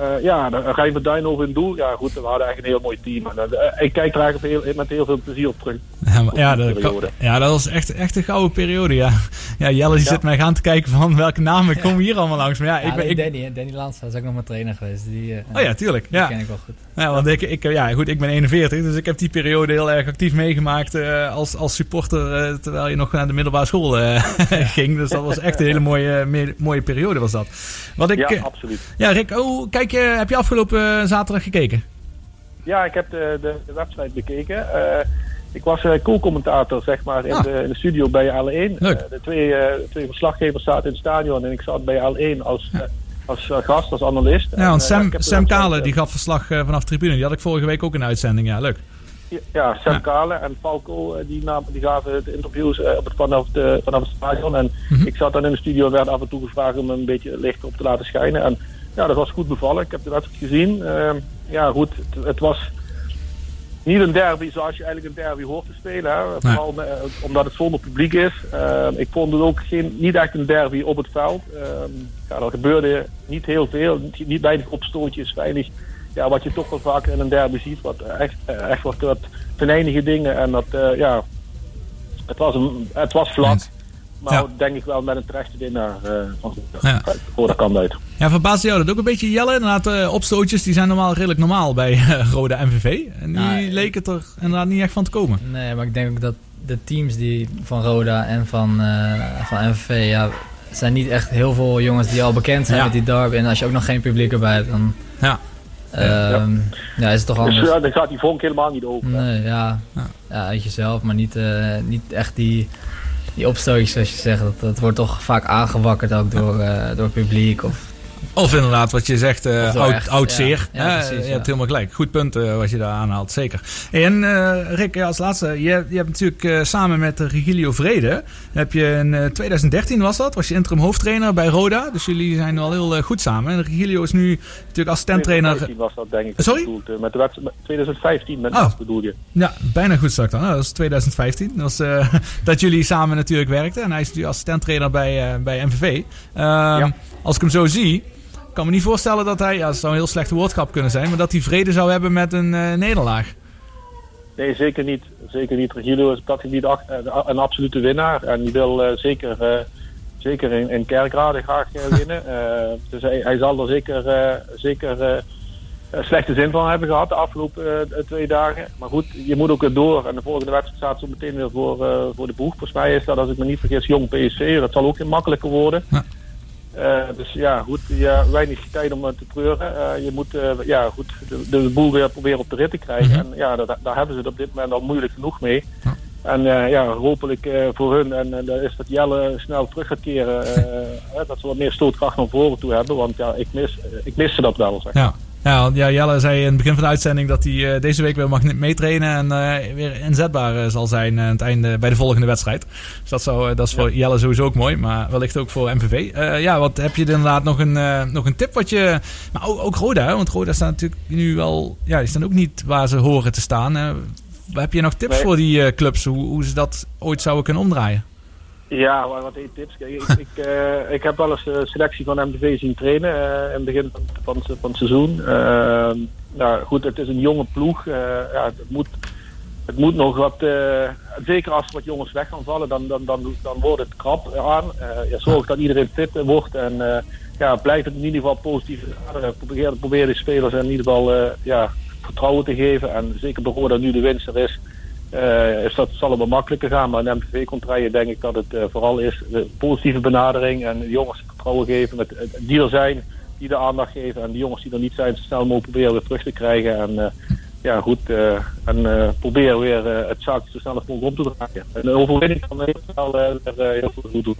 Eh, ja, dan ga je met Duinhoven in doel. Ja, goed, we hadden eigenlijk een heel mooi team. En, ik kijk er eigenlijk heel, met heel veel plezier op terug. Ja, ja, dat, ja, dat was echt, echt een gouden periode, ja. Ja, Jelle die Ja. zit mij gaan te kijken van welke namen komen hier allemaal langs. Maar ja, Ja, ik ben... Ik, Danny. Danny Lanza is ook nog maar trainer geweest. Die, eh, oh ja, tuurlijk. die Ja. ken ik wel goed. Ja, want ik, ik, ja, goed, ik ben 41, dus ik heb die periode heel erg actief meegemaakt eh, als, als supporter eh, terwijl je nog naar de middelbare school eh, [LAUGHS] ging. Dus dat was echt een hele mooie, me- mooie periode was dat. Wat ik, Ja, absoluut. ja Rick, oh, kijk, heb je afgelopen zaterdag gekeken? Ja, ik heb de, de, de website bekeken. Eh, ik was uh, co-commentator zeg maar, in, Ah. de, in de studio bij L1. Leuk. Eh, de twee, eh, twee verslaggevers zaten in het stadion en ik zat bij L1 als, eh, als eh, gast, als analist. Ja, want eh, Sam, Sam Kale eh, die gaf verslag eh, vanaf de tribune. Die had ik vorige week ook in de uitzending. Ja, leuk. Ja, Sam Ja. Kale en Falco eh, die, namen, die gaven de interviews eh, op het, vanaf, de, vanaf het stadion. En Mhm. ik zat dan in de studio en werd af en toe gevraagd om een beetje licht op te laten schijnen. En ja, dat was goed bevallen. Ik heb de wedstrijd gezien. Ehm, ja, goed, het, het was niet een derby zoals je eigenlijk een derby hoort te spelen. Hè. Vooral eh, omdat het zonder publiek is. Ehm, ik vond het ook geen, niet echt een derby op het veld. Ehm, ja, er gebeurde niet heel veel. Niet, niet weinig opstootjes, weinig ja, wat je toch wel vaker in een derby ziet. Wat echt, echt wat, wat venijnige dingen. En dat, eh, ja, het was, een, het was vlak. Maar Ja. denk ik wel met een terechte winnaar eh, van Ja. Roda kan uit. Ja, verbaasde jou dat ook een beetje, Jelle? Inderdaad, eh, opstootjes die zijn normaal redelijk normaal bij eh, Roda MVV. En die Nou, leek het er inderdaad niet echt van te komen. Nee, maar ik denk ook dat de teams die van Roda en van, eh, van MVV, ja, zijn niet echt heel veel jongens die al bekend zijn Ja. met die derby. En als je ook nog geen publiek erbij hebt, dan Ja. ehm, ja. is het toch Dus anders. ja, dan gaat die vonk helemaal niet over. Nee, ja, ja. uit jezelf, maar niet, eh, niet echt die, die opstootjes zoals je zegt. Dat, dat wordt toch vaak aangewakkerd ook door, eh, door publiek. Of, Of inderdaad, wat je zegt, eh wel oud, echt, oud zeer. Ja, precies, je hebt helemaal gelijk. Goed punt eh, wat je daar aanhaalt, zeker. En eh, Rick, ja, als laatste, je, je hebt natuurlijk eh, samen met Regilio Vrede, heb je in eh, 2013 was dat, was je interim hoofdtrainer bij Roda. Dus jullie zijn wel heel goed samen. En Regilio is nu natuurlijk assistenttrainer. 2015 was dat denk ik. Sorry? bedoeld, Met de wedstrijd, 2015 met Oh. wat bedoel je? Ja, bijna goed straks dan. Nou, dat was 2015. Dat, was, eh, [LAUGHS] dat jullie samen natuurlijk werkten. En hij is natuurlijk assistenttrainer bij, eh, bij MVV. Ehm, Als ik hem zo zie, kan me niet voorstellen dat hij, ja, dat zou een heel slechte woordgrap kunnen zijn, maar dat hij vrede zou hebben met een eh, nederlaag. Nee, zeker niet. Zeker niet. Regilio is op dat gebied een absolute winnaar. En die wil eh, zeker, eh, zeker in, in Kerkrade graag winnen. [LAUGHS] Dus hij, hij zal er zeker, zeker slechte zin van hebben gehad de afgelopen twee dagen. Maar goed, je moet ook door. En de volgende wedstrijd staat zo meteen weer voor, voor de boeg. Volgens mij is dat, als ik me niet vergis, jong PSV. Dat zal ook makkelijker worden. Ja. Eh, dus ja, goed, ja, weinig tijd om eh, te treuren. Eh, je moet ja, goed, de, de boel weer proberen op de rit te krijgen. Mhm. En ja, daar, daar hebben ze het op dit moment al moeilijk genoeg mee. Ja. En ja, hopelijk voor hun en dat is dat Jelle snel terug gaat keren. [LAUGHS] dat ze wat meer stootkracht naar voren toe hebben. Want ja, ik mis, ik mis ze dat wel. Zeg. Ja. Ja, ja, Jelle zei in het begin van de uitzending dat hij eh, deze week weer mag meetrainen en eh, weer inzetbaar eh, zal zijn aan het einde bij de volgende wedstrijd. Dus dat, zou, dat is voor Jelle sowieso ook mooi, maar wellicht ook voor MVV. Ja, wat heb je inderdaad nog een, nog een tip wat je. Maar ook, ook Roda, hè? want Roda staat natuurlijk nu wel. Ja, die staan ook niet waar ze horen te staan. Heb je nog tips Nee. voor die clubs, hoe, hoe ze dat ooit zouden kunnen omdraaien? Ja, wat één tips. Ik, ik, eh, ik heb wel eens de selectie van MTV zien trainen eh, in het begin van, van, het seizoen. Eh, nou goed, het is een jonge ploeg. Eh, ja, het, moet, het moet nog wat, zeker als er wat jongens weg gaan vallen, dan, dan, dan, dan wordt het krap aan. Zorg dat iedereen fit wordt en ja, blijf het in ieder geval positief. Probeer, probeer de spelers in ieder geval ja, vertrouwen te geven. En zeker bij Roda nu de winst er is, eh, is dat, zal het wel makkelijker gaan. Maar in MVV-contraien denk ik dat het eh, vooral is de positieve benadering en de jongens vertrouwen geven met, eh, die er zijn, die de aandacht geven. En de jongens die er niet zijn, snel mogelijk proberen weer terug te krijgen. En ja, goed, en proberen weer het zaakje zo snel mogelijk om te draaien. En de overwinning kan heel snel heel veel goed doen.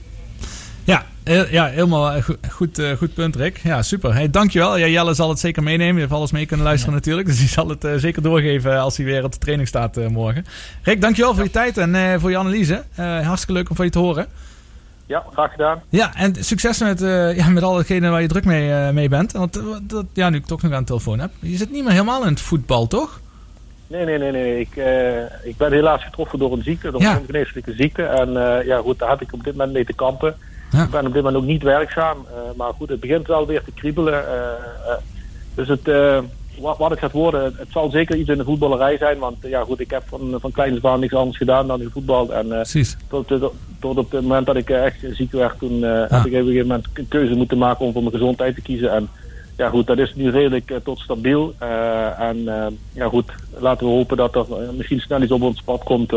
Ja, ja helemaal eh, goed, goed, eh, goed punt, Rick. Ja, super. Hey, dankjewel. Ja, Jelle zal het zeker meenemen. Je heeft alles mee kunnen luisteren natuurlijk. [LAUGHS] Dus die zal het eh, zeker doorgeven als hij weer op de training staat morgen. Rick, dankjewel voor je tijd en voor je analyse. Hartstikke leuk om van je te horen. Ja, graag gedaan. Ja, en succes met, ja, met al hetgene waar je druk mee, mee bent. Want dat, ja, nu ik toch nog aan de telefoon heb. Je zit niet meer helemaal in het voetbal, toch? Nee, nee, nee, nee. Ik, ik ben helaas getroffen door een ziekte, door Ja. een ongeneeslijke ziekte. En ja, goed, daar heb ik op dit moment mee te kampen. Ja. Ik ben op dit moment ook niet werkzaam. eh, maar goed, het begint wel weer te kriebelen. eh, eh, dus het, wat, wat het gaat worden, het, zal zeker iets in de voetballerij zijn. Want ja, goed, ik heb van, van kleins af niks anders gedaan dan gevoetbald. En Precies. tot, tot, tot op het moment dat ik echt ziek werd, toen heb ik op een gegeven moment een keuze moeten maken om voor mijn gezondheid te kiezen. En ja goed, dat is nu redelijk tot stabiel. En ja goed, laten we hopen dat er misschien snel iets op ons pad komt.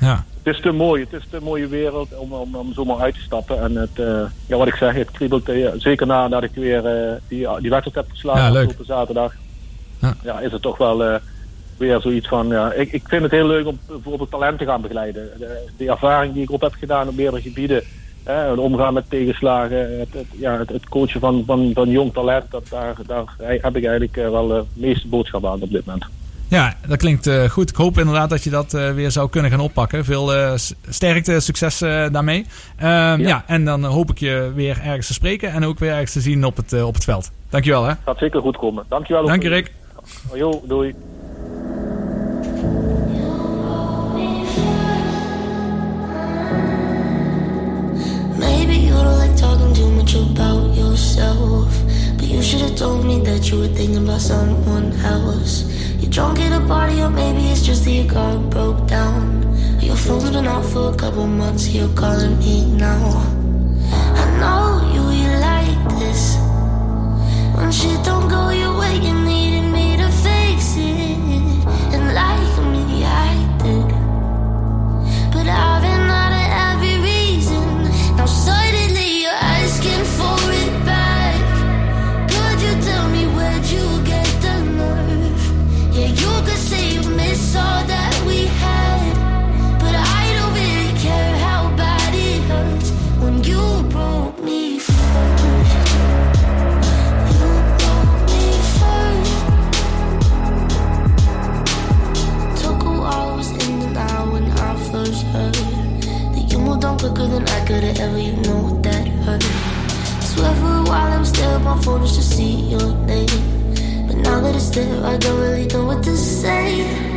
Ja. Het is te mooi, het is te mooie wereld om, om, om zomaar uit te stappen. En het, eh, ja, wat ik zeg, het kriebelt eh, zeker nadat ik weer eh, die, die wedstrijd heb geslagen Ja, afgelopen zaterdag. Ja. Ja. is het toch wel, weer zoiets van, ja, ik, ik vind het heel leuk om bijvoorbeeld talent te gaan begeleiden. De, de ervaring die ik op heb gedaan op meerdere gebieden, hè, het omgaan met tegenslagen, het, het, ja, het, het coachen van, van, van jong talent, dat, daar, daar heb ik eigenlijk wel de meeste boodschap aan op dit moment. Ja, dat klinkt uh, goed. Ik hoop inderdaad dat je dat uh, weer zou kunnen gaan oppakken. Veel uh, sterkte, succes daarmee. Ja. ja. en dan hoop ik je weer ergens te spreken en ook weer ergens te zien op het, op het veld. Dankjewel hè. Gaat zeker goed komen. Dankjewel. Dank je Rick. Jo, doei. Maybe you don't like talking too much about yourself. But you should have told me that you were thinking about someone else. You're drunk at a party, or maybe it's just that your car broke down. Your phone's been off for a couple months, you're calling me now. I know you, you like this. When shit don't go your way, you needed me to fix it. And like me, I did. But I've quicker than I could ever. You know that hurt. Swear for a while I my phone just to see your name. But now that it's there, I don't really know what to say.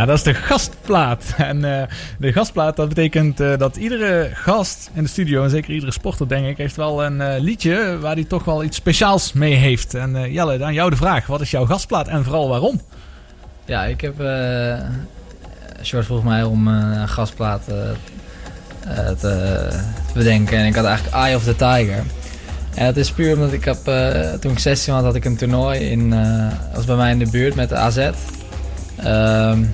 Ja, dat is de gastplaat. [LAUGHS] En uh, de gastplaat, dat betekent uh, dat iedere gast in de studio, en zeker iedere sporter denk ik, heeft wel een uh, liedje waar hij toch wel iets speciaals mee heeft. En Jelle, aan jou de vraag, wat is jouw gastplaat en vooral waarom? Ja, ik heb... George vroeg mij om een gastplaat te, bedenken en ik had eigenlijk Eye of the Tiger. En dat is puur omdat ik heb, toen ik 16 was, had ik een toernooi in, was bij mij in de buurt met de AZ. Um,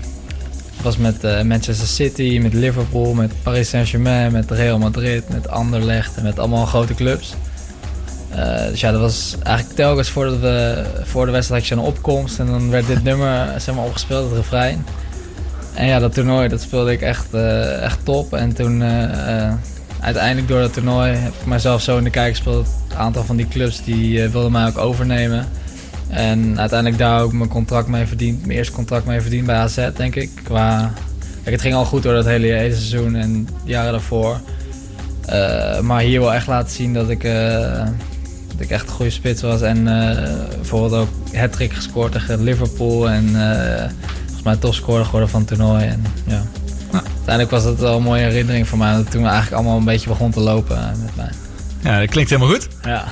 was met uh, Manchester City, met Liverpool, met Paris Saint-Germain, met Real Madrid, met Anderlecht en met allemaal grote clubs. Uh, dus ja, dat was eigenlijk telkens voordat we voor de wedstrijd had een opkomst en dan werd dit nummer zeg maar, opgespeeld, het refrein. En ja, dat toernooi dat speelde ik echt, echt top. En toen uiteindelijk door dat toernooi heb ik mezelf zo in de kijk gespeeld. Het aantal van die clubs die wilden mij ook overnemen. En uiteindelijk daar ook mijn contract mee verdiend. Mijn eerste contract mee verdiend bij AZ, denk ik. Qua... Kijk, het ging al goed door dat hele, hele seizoen en jaren daarvoor. Uh, maar hier wel echt laten zien dat ik, uh, dat ik echt een goede spits was. En uh, bijvoorbeeld ook hat-trick gescoord tegen Liverpool. En volgens mij topscorer geworden van het toernooi. En, ja. Uiteindelijk was dat wel een mooie herinnering voor mij. Toen we eigenlijk allemaal een beetje begon te lopen met mij. Ja, dat klinkt helemaal goed. Ja.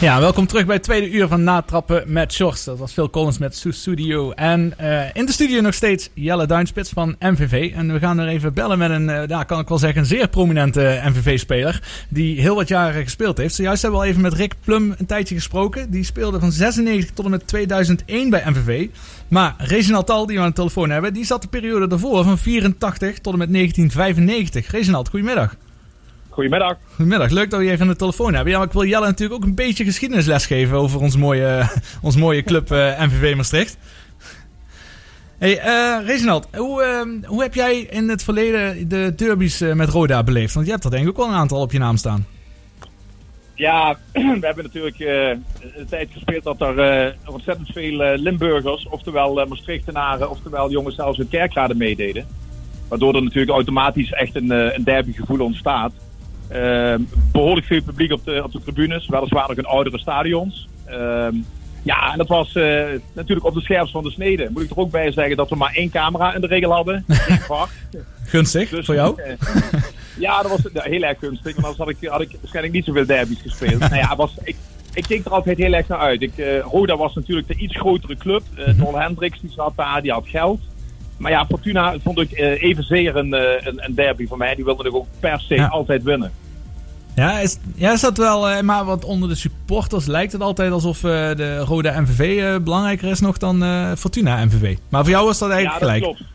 Ja, welkom terug bij het tweede uur van Natrappen met Shorts. Dat was Phil Collins met Studio. En uh, in de studio nog steeds Jelle Duinspits van MVV. En we gaan er even bellen met een, uh, ja, kan ik wel zeggen, een zeer prominente MVV-speler. Die heel wat jaren gespeeld heeft. Zojuist hebben we al even met Rick Plum een tijdje gesproken. Die speelde van 96 tot en met 2001 bij MVV. Maar Reginald Tal, die we aan de telefoon hebben, die zat de periode daarvoor van 84 tot en met 1995. Reginald, goedemiddag. Goedemiddag. Goedemiddag, leuk dat we je even aan de telefoon hebben. Ja, maar ik wil Jelle natuurlijk ook een beetje geschiedenisles geven over ons mooie, [LAUGHS] ons mooie club eh, MVV Maastricht. Hey, uh, Reginald, hoe, uh, hoe heb jij in het verleden de derbies uh, met Roda beleefd? Want je hebt er denk ik ook wel een aantal op je naam staan. Ja, [CLEARS THROAT] we hebben natuurlijk een tijd gespeeld dat er ontzettend veel Limburgers, oftewel Maastrichtenaren, oftewel jongens zelfs uit Kerkrade meededen. Waardoor er natuurlijk automatisch echt een, een derbygevoel ontstaat. Ehm, behoorlijk veel publiek op de, op de tribunes, weliswaar nog in oudere stadions. Ehm, ja, en dat was natuurlijk op de scherpst van de snede. Moet ik er ook bij zeggen dat we maar één camera in de regel hadden. [LAUGHS] Gunstig, dus, voor jou? [LAUGHS] Ja, dat was heel erg gunstig. Want anders had ik, had ik waarschijnlijk niet zoveel derbies gespeeld. nou ja, was, ik, ik keek er altijd heel erg naar uit. Ik, uh, Roda was natuurlijk de iets grotere club. Uh, -hmm. Hendricks die zat daar, die had geld. Maar ja, Fortuna vond ik uh, evenzeer een, een, een, derby voor mij. Die wilde ik ook per se altijd winnen. Ja, is, ja, is dat wel... maar wat onder de supporters lijkt het altijd alsof de Roda MVV belangrijker is nog dan Fortuna MVV. Maar voor jou was dat eigenlijk ja, dat gelijk. Klopt.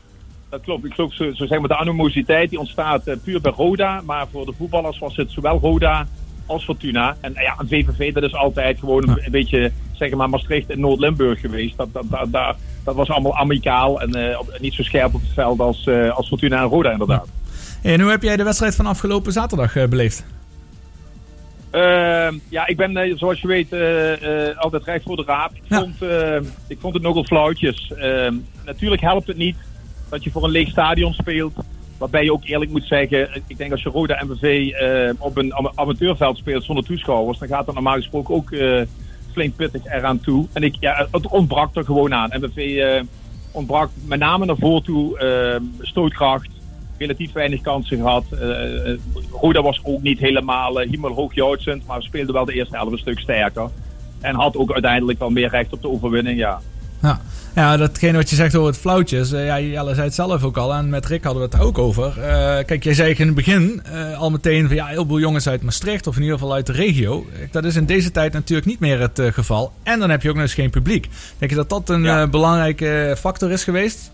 Dat klopt. Ik zo, zo zeg maar, de animositeit die ontstaat puur bij Roda. Maar voor de voetballers was het zowel Roda als Fortuna. En ja, een VVV dat is altijd gewoon een, beetje, zeg maar, Maastricht en Noord-Limburg geweest. Dat, dat, dat, dat, dat was allemaal amicaal en uh, niet zo scherp op het veld als, uh, als Fortuna en Roda inderdaad. En hoe heb jij de wedstrijd van afgelopen zaterdag beleefd? Uh, ja, ik ben zoals je weet altijd recht voor de raap. Ik, ja. vond, ik vond het nogal flauwtjes. Ehm, natuurlijk helpt het niet dat je voor een leeg stadion speelt. Waarbij je ook eerlijk moet zeggen, ik denk als je Roda MVV op een amateurveld speelt zonder toeschouwers, dan gaat dat normaal gesproken ook flink pittig eraan toe. En ik, ja, het ontbrak er gewoon aan. MVV uh, ontbrak met name naar voren toe stootkracht, relatief weinig kansen gehad. Roda was ook niet helemaal uh, hoogjoutsend, maar speelde wel de eerste helft een stuk sterker. En had ook uiteindelijk wel meer recht op de overwinning, ja. Ja. Ja, datgene wat je zegt over het flauwtjes. Uh, ja, Jelle zei het zelf ook al. En met Rick hadden we het ook over. Uh, kijk, jij zei in het begin uh, al meteen van ja, heel veel jongens uit Maastricht. Of in ieder geval uit de regio. Dat is in deze tijd natuurlijk niet meer het geval. En dan heb je ook nog eens geen publiek. Denk je dat dat een ja. belangrijke factor is geweest?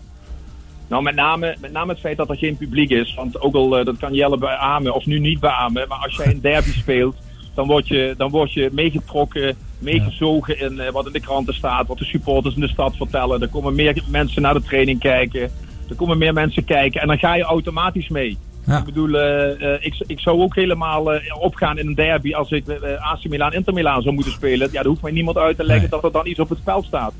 Nou, met name, met name het feit dat er geen publiek is. Want ook al, dat kan Jelle beamen of nu niet beamen. Maar als jij een derby speelt, dan word je, dan word je meegetrokken meegezogen in uh, wat in de kranten staat, wat de supporters in de stad vertellen. Er komen meer mensen naar de training kijken. Er komen meer mensen kijken en dan ga je automatisch mee. Ja. Ik bedoel, uh, uh, ik, ik zou ook helemaal opgaan in een derby als ik AC Milan Inter Milan zou moeten spelen. Ja, er hoeft mij niemand uit te leggen nee. dat er dan iets op het spel staat.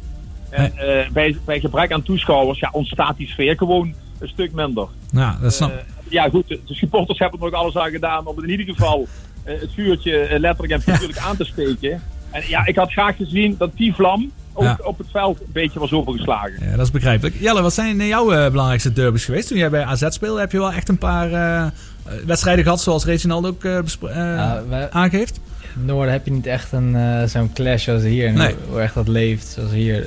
En bij, bij gebrek aan toeschouwers ja, ontstaat die sfeer gewoon een stuk minder. Ja, dat snap Ja, goed, de, de supporters hebben er ook alles aan gedaan om in ieder geval het vuurtje letterlijk en figuurlijk [LAUGHS] aan te steken. En ja, ik had graag gezien dat die vlam ook ja. op het veld een beetje was overgeslagen. Ja, dat is begrijpelijk. Jelle, wat zijn jouw uh, belangrijkste derbies geweest? Toen jij bij AZ speelde, heb je wel echt een paar uh, wedstrijden gehad, zoals Reginald ook uh, ja, aangeeft? In Noorden heb je niet echt een zo'n clash als hier. Nee. Hoe echt dat leeft, zoals hier.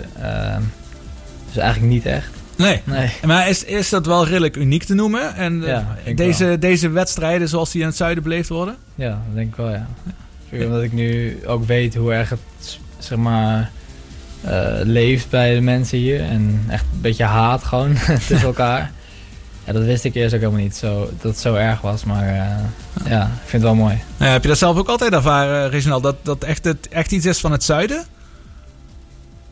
dus eigenlijk niet echt. Nee. nee. Maar is, is dat wel redelijk uniek te noemen? En ja, deze, deze wedstrijden zoals die in het zuiden beleefd worden? Ja, dat denk ik wel, ja. Omdat ik nu ook weet hoe erg het, zeg maar, uh, leeft bij de mensen hier. En echt een beetje haat gewoon [LAUGHS] tussen [LAUGHS] elkaar. Ja, dat wist ik eerst ook helemaal niet, zo, dat het zo erg was. Maar uh, ja, ik vind het wel mooi. Ja, heb je dat zelf ook altijd ervaren, Reginald? Dat dat echt, het, echt iets is van het zuiden?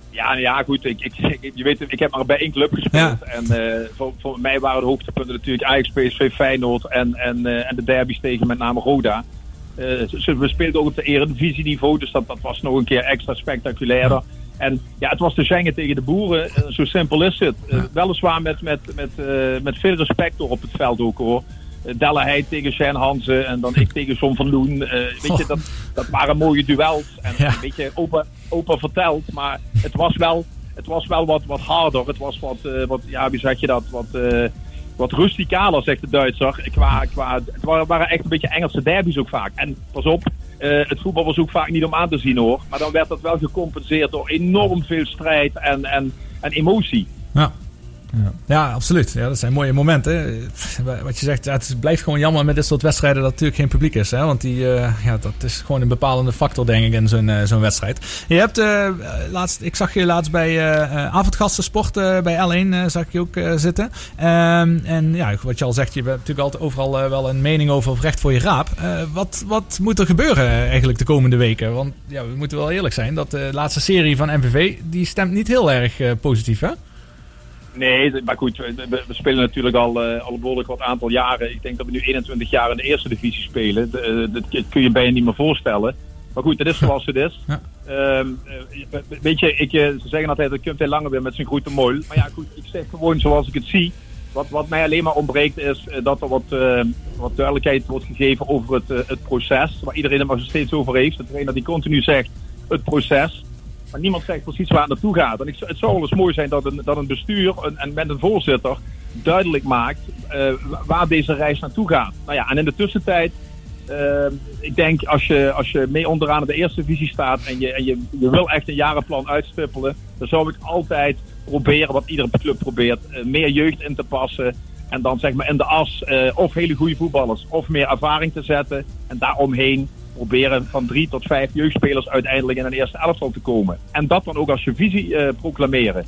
Ja, ja goed. Ik, ik, je weet, ik heb maar bij één club gespeeld. Ja. En uh, voor, voor mij waren de hoogtepunten natuurlijk Ajax, PSV, Feyenoord en, en, uh, en de derbies tegen met name Roda. Uh, we speelden ook op de eredivisieniveau, dus dat, dat was nog een keer extra spectaculairder. En ja, het was de Schengen tegen de boeren. Uh, zo simpel is het. Uh, weliswaar met, met, met, met veel respect door op het veld ook hoor. Delle tegen Shane Hansen en dan ik tegen Son van Loen. weet je, dat, dat waren mooie duels. En ja. een beetje open, open verteld. Maar het was wel, het was wel wat, wat harder. Het was wat, wat, ja, wie zeg je dat? Wat, wat rusticaler, zegt de Duitser. Qua, qua, het waren echt een beetje Engelse derbies ook vaak. En pas op, uh, het voetbal was ook vaak niet om aan te zien hoor. Maar dan werd dat wel gecompenseerd door enorm veel strijd en, en, en emotie. Ja. Ja. ja, absoluut. Ja, dat zijn mooie momenten. Wat je zegt, het blijft gewoon jammer met dit soort wedstrijden dat natuurlijk geen publiek is. Hè? Want die, uh, ja, dat is gewoon een bepalende factor, denk ik, in zo'n uh, zo'n wedstrijd. Je hebt, uh, laatst, ik zag je laatst bij avondgastensport bij L1 zag je ook zitten. Um, en ja, wat je al zegt, je hebt natuurlijk altijd overal wel een mening over of recht voor je raap. wat, wat moet er gebeuren eigenlijk de komende weken? Want ja, we moeten wel eerlijk zijn, dat de laatste serie van MVV, die stemt niet heel erg positief, hè? Nee, maar goed, we, we spelen natuurlijk al, uh, al een behoorlijk wat aantal jaren. Ik denk dat we nu 21 jaar in de eerste divisie spelen. Dat kun je bijna niet meer voorstellen. Maar goed, dat is zoals het is. Ehm, eh, weet je, ik, eh, ze zeggen altijd, dat kunt langer weer met zijn grote mol. Maar ja, goed, ik zeg gewoon zoals ik het zie. Wat, wat mij alleen maar ontbreekt is eh, dat er wat, eh, wat duidelijkheid wordt gegeven over het, eh, het proces. Waar iedereen het maar steeds over heeft. De trainer die continu zegt het proces. Maar niemand zegt precies waar het naartoe gaat. En ik, het zou wel eens mooi zijn dat een, dat een bestuur een, en met een voorzitter duidelijk maakt eh, waar deze reis naartoe gaat. Nou ja, en in de tussentijd, eh, ik denk als je, als je mee onderaan de eerste divisie staat en je, en je, je wil echt een jarenplan uitstippelen, dan zou ik altijd proberen, wat iedere club probeert, eh, meer jeugd in te passen. En dan zeg maar in de as of hele goede voetballers of meer ervaring te zetten. En daaromheen proberen van drie tot vijf jeugdspelers uiteindelijk in een eerste elftal te komen. En dat dan ook als je visie eh, proclameren.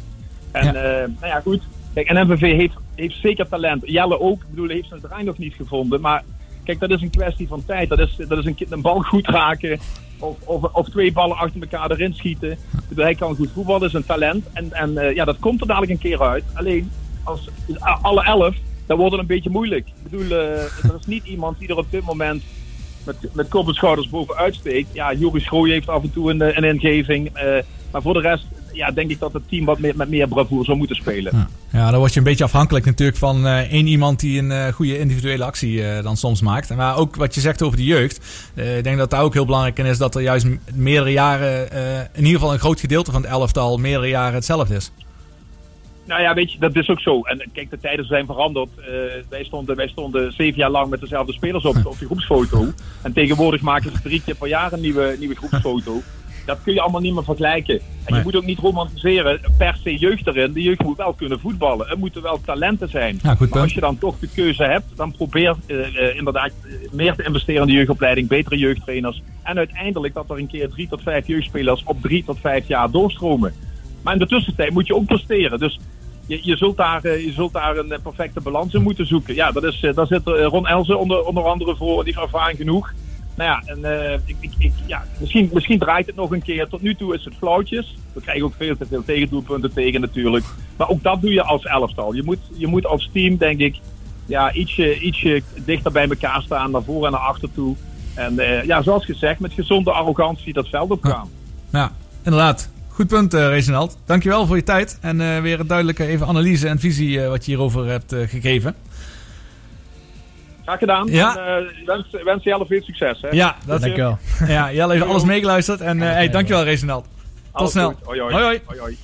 En eh, nou ja, goed. Kijk, en MVV heeft, heeft zeker talent. Jelle ook. Ik bedoel, heeft zijn draai nog niet gevonden. Maar kijk, dat is een kwestie van tijd. Dat is, dat is een, een bal goed raken. Of, of, of twee ballen achter elkaar erin schieten. Hij kan goed voetballen, is een talent. En, en eh, ja, dat komt er dadelijk een keer uit. Alleen, als alle elf, dan wordt het een beetje moeilijk. Ik bedoel, [LAUGHS] er is niet iemand die er op dit moment met, met kop schouders bovenuit steekt. Ja, Joris Schrooi heeft af en toe een, een ingeving. eh, maar voor de rest, ja, denk ik dat het team wat meer, met meer bravoure zou moeten spelen. Ja, dan word je een beetje afhankelijk natuurlijk van eh, één iemand die een eh, goede individuele actie dan soms maakt. Maar ook wat je zegt over de jeugd. Ik denk dat daar ook heel belangrijk in is dat er juist meerdere jaren, in ieder geval een groot gedeelte van het elftal, meerdere jaren hetzelfde is. Nou ja, weet je, dat is ook zo. En kijk, de tijden zijn veranderd. Eh, wij, stonden, wij stonden zeven jaar lang met dezelfde spelers op, op die groepsfoto. En tegenwoordig maken ze drie keer per jaar een nieuwe, nieuwe groepsfoto. Dat kun je allemaal niet meer vergelijken. En je moet ook niet romantiseren, per se jeugd erin. De jeugd moet wel kunnen voetballen. Er moeten wel talenten zijn. Ja, goed maar als je dan toch de keuze hebt, dan probeer eh, eh, inderdaad meer te investeren in de jeugdopleiding, betere jeugdtrainers. En uiteindelijk dat er een keer drie tot vijf jeugdspelers op drie tot vijf jaar doorstromen. Maar in de tussentijd moet je ook presteren. Dus je, je, zult daar, eh, je zult daar een eh, perfecte balans in moeten zoeken. Ja, dat is, eh, daar zit Ron Elze onder, onder andere voor. Die heeft ervaring genoeg. Nou ja, en, ik, ik, ja misschien, misschien draait het nog een keer. Tot nu toe is het flauwtjes. We krijgen ook veel te veel tegendoelpunten tegen natuurlijk. Maar ook dat doe je als elftal. Je moet, je moet als team, denk ik, ja, ietsje, ietsje dichter bij elkaar staan. Naar voren en naar achter toe. En ja, zoals gezegd, met gezonde arrogantie dat veld op gaan. Ja, inderdaad. Goed punt, eh Reginald. Dankjewel voor je tijd. En eh, weer een duidelijke even analyse en visie eh, wat je hierover hebt eh, gegeven. Graag gedaan. Ja. En, wens, wens Jelle veel succes. Hè. Ja, dat Dank je. Ja, Jelle heeft alles meegeluisterd. En eh hey, dankjewel, Reginald. Tot Alles snel. goed. Hoi, hoi. hoi. hoi. hoi, hoi.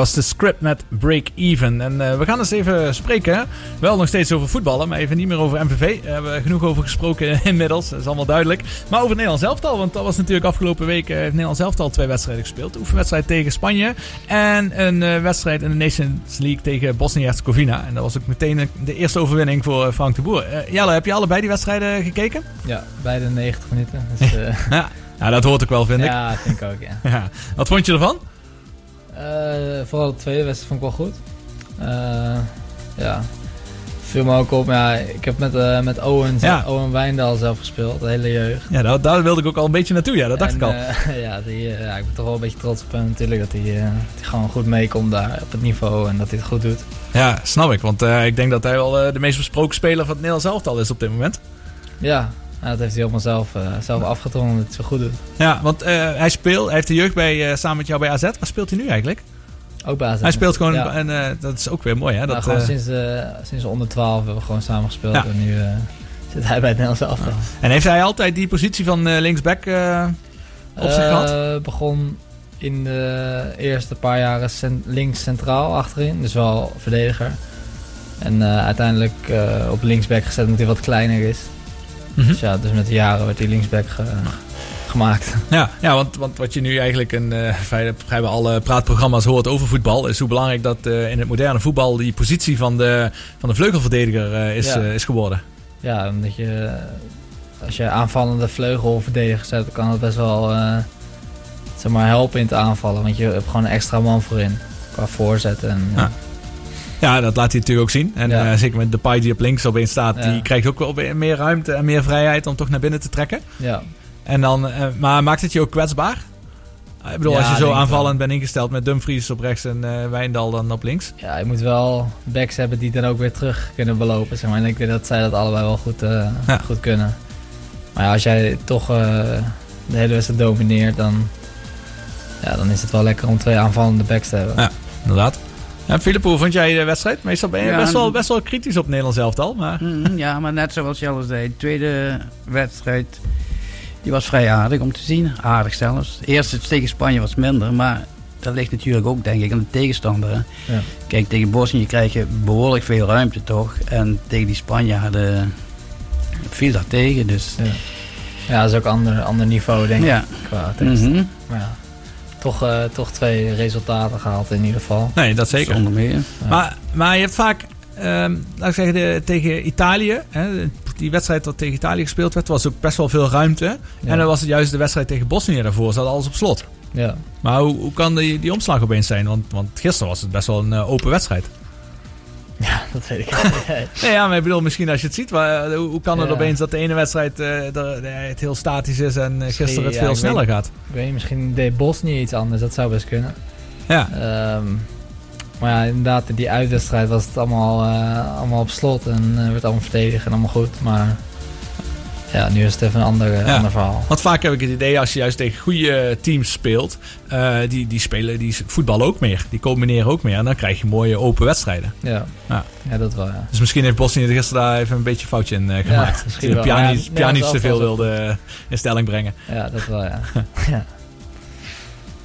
Dat was de script met Break Even. En eh, we gaan eens even spreken. Wel nog steeds over voetballen, maar even niet meer over MVV. Daar hebben we genoeg over gesproken [LAUGHS] inmiddels. Dat is allemaal duidelijk. Maar over het Nederlands elftal. Want dat was natuurlijk afgelopen week. eh, heeft Nederlands elftal twee wedstrijden gespeeld. De oefenwedstrijd tegen Spanje. En een eh, wedstrijd in de Nations League tegen Bosnië-Herzegovina. En dat was ook meteen de- eerste overwinning voor eh, Frank de Boer. Eh, Jelle, heb je allebei die wedstrijden gekeken? Ja, bij de 90 minuten. Dus, eh, Ja. [LAUGHS] ja, dat hoort ook wel, vind ik. ja, vind ik ook, ja. [LAUGHS] Ja. Wat vond je ervan? Eh, vooral de tweede wedstrijd vond ik wel goed. Eh, ja, viel me ook op. Ja, ik heb met, eh, met Owen, Ja. Owen Wijndal zelf gespeeld, de hele jeugd. Ja, daar, daar wilde ik ook al een beetje naartoe. Ja, dat dacht En, ik al. [LAUGHS] ja, die, ja, ik ben toch wel een beetje trots op hem natuurlijk. Dat hij, gewoon goed meekomt daar op het niveau en dat hij het goed doet. Ja, snap ik. Want ik denk dat hij wel de meest besproken speler van het Nederlands elftal is op dit moment. Ja, dat heeft hij helemaal zelf, zelf dat hij het zo goed doet. Ja, want hij speelt, hij heeft de jeugd bij, samen met jou bij AZ. Waar speelt hij nu eigenlijk? Ook. Hij speelt gewoon, Ja. en eh, dat is ook weer mooi hè? Nou, Dat, sinds, eh, sinds onder 12 hebben we gewoon samen gespeeld. Ja. En nu zit hij bij het Nederlands elftal. En heeft hij altijd die positie van linksback op zich gehad? Eh, begon in de eerste paar jaren cent- links centraal achterin. Dus wel verdediger. En uiteindelijk op linksback gezet omdat hij wat kleiner is. Mhm. Dus ja, dus met de jaren werd hij linksback ge- gemaakt. Ja, ja want, want wat je nu eigenlijk in eh, vrij- vrijwel alle praatprogramma's hoort over voetbal, is hoe belangrijk dat eh, in het moderne voetbal die positie van de, van de vleugelverdediger eh, is, Ja. eh, is geworden. Ja, omdat je als je aanvallende vleugelverdediger zet, dan kan het best wel eh, zeg maar helpen in het aanvallen. Want je hebt gewoon een extra man voorin. Qua voorzetten. En, Ja. Ja, dat laat hij natuurlijk ook zien. En Ja. eh, zeker met Depay die op links opeens staat, Ja. die krijgt ook wel meer ruimte en meer vrijheid om toch naar binnen te trekken. ja. En dan, eh, maar maakt het je ook kwetsbaar? Ik bedoel, Ja, als je zo aanvallend bent ingesteld met Dumfries op rechts en eh Wijndal dan op links. ja, je moet wel backs hebben die dan ook weer terug kunnen belopen. Zeg maar. En ik denk dat zij dat allebei wel goed, eh, Ja. goed kunnen. Maar ja, als jij toch eh, de hele wedstrijd domineert, dan, ja, dan is het wel lekker om twee aanvallende backs te hebben. Ja. Inderdaad. Ja, Philip, hoe vond jij de wedstrijd? Meestal ben je Ja, best, wel, best wel kritisch op Nederlands elftal. Maar... Mhm, ja, maar net zoals je al zei, de tweede wedstrijd die was vrij aardig om te zien. Aardig zelfs. De eerste tegen Spanje was minder, maar dat ligt natuurlijk ook denk ik aan de tegenstander. hè. Ja. Kijk, tegen Bosnië krijg je behoorlijk veel ruimte toch. En tegen die Spanjaarden viel dat tegen. Dus Ja. Ja, dat is ook een ander, ander niveau, denk Ja. ik, qua. Mhm. Maar ja, toch, eh, toch twee resultaten gehaald in ieder geval. Nee, dat zeker. zonder meer. Ja. Maar, maar je hebt vaak, ehm, laat ik zeggen, de, tegen Italië, hè, die wedstrijd dat tegen Italië gespeeld werd, was ook best wel veel ruimte. Ja. En dan was het juist de wedstrijd tegen Bosnië daarvoor, zat alles op slot. Ja. Maar hoe, hoe kan die, die omslag opeens zijn? Want, want gisteren was het best wel een eh, open wedstrijd. [LAUGHS] ja, dat weet ik niet. [LAUGHS] Nee, ja, maar ik bedoel, misschien als je het ziet, maar, eh, hoe, hoe kan het Ja. opeens dat de ene wedstrijd er- eh, het heel statisch is en gisteren het veel sneller weet- gaat? Ik weet niet, misschien deed Bosnië iets anders, dat zou best kunnen. Ja, Ehm, maar ja, inderdaad, in die uitwedstrijd was het allemaal, eh, allemaal op slot en eh, werd allemaal verdedigd en allemaal goed. Maar ja, nu is het even een ander, eh, Ja. ander verhaal. want vaak heb ik het idee als je juist tegen goede teams speelt, eh, die, die spelen, die voetballen ook meer. Die combineren ook meer en dan krijg je mooie open wedstrijden. Ja, Ja. ja dat wel, ja. Dus misschien heeft Bosnië er gisteren daar even een beetje een foutje in eh, gemaakt. misschien dat. Pjanic, Nederlands te veel wilde eh, in stelling brengen. Ja, dat wel, ja. [LAUGHS]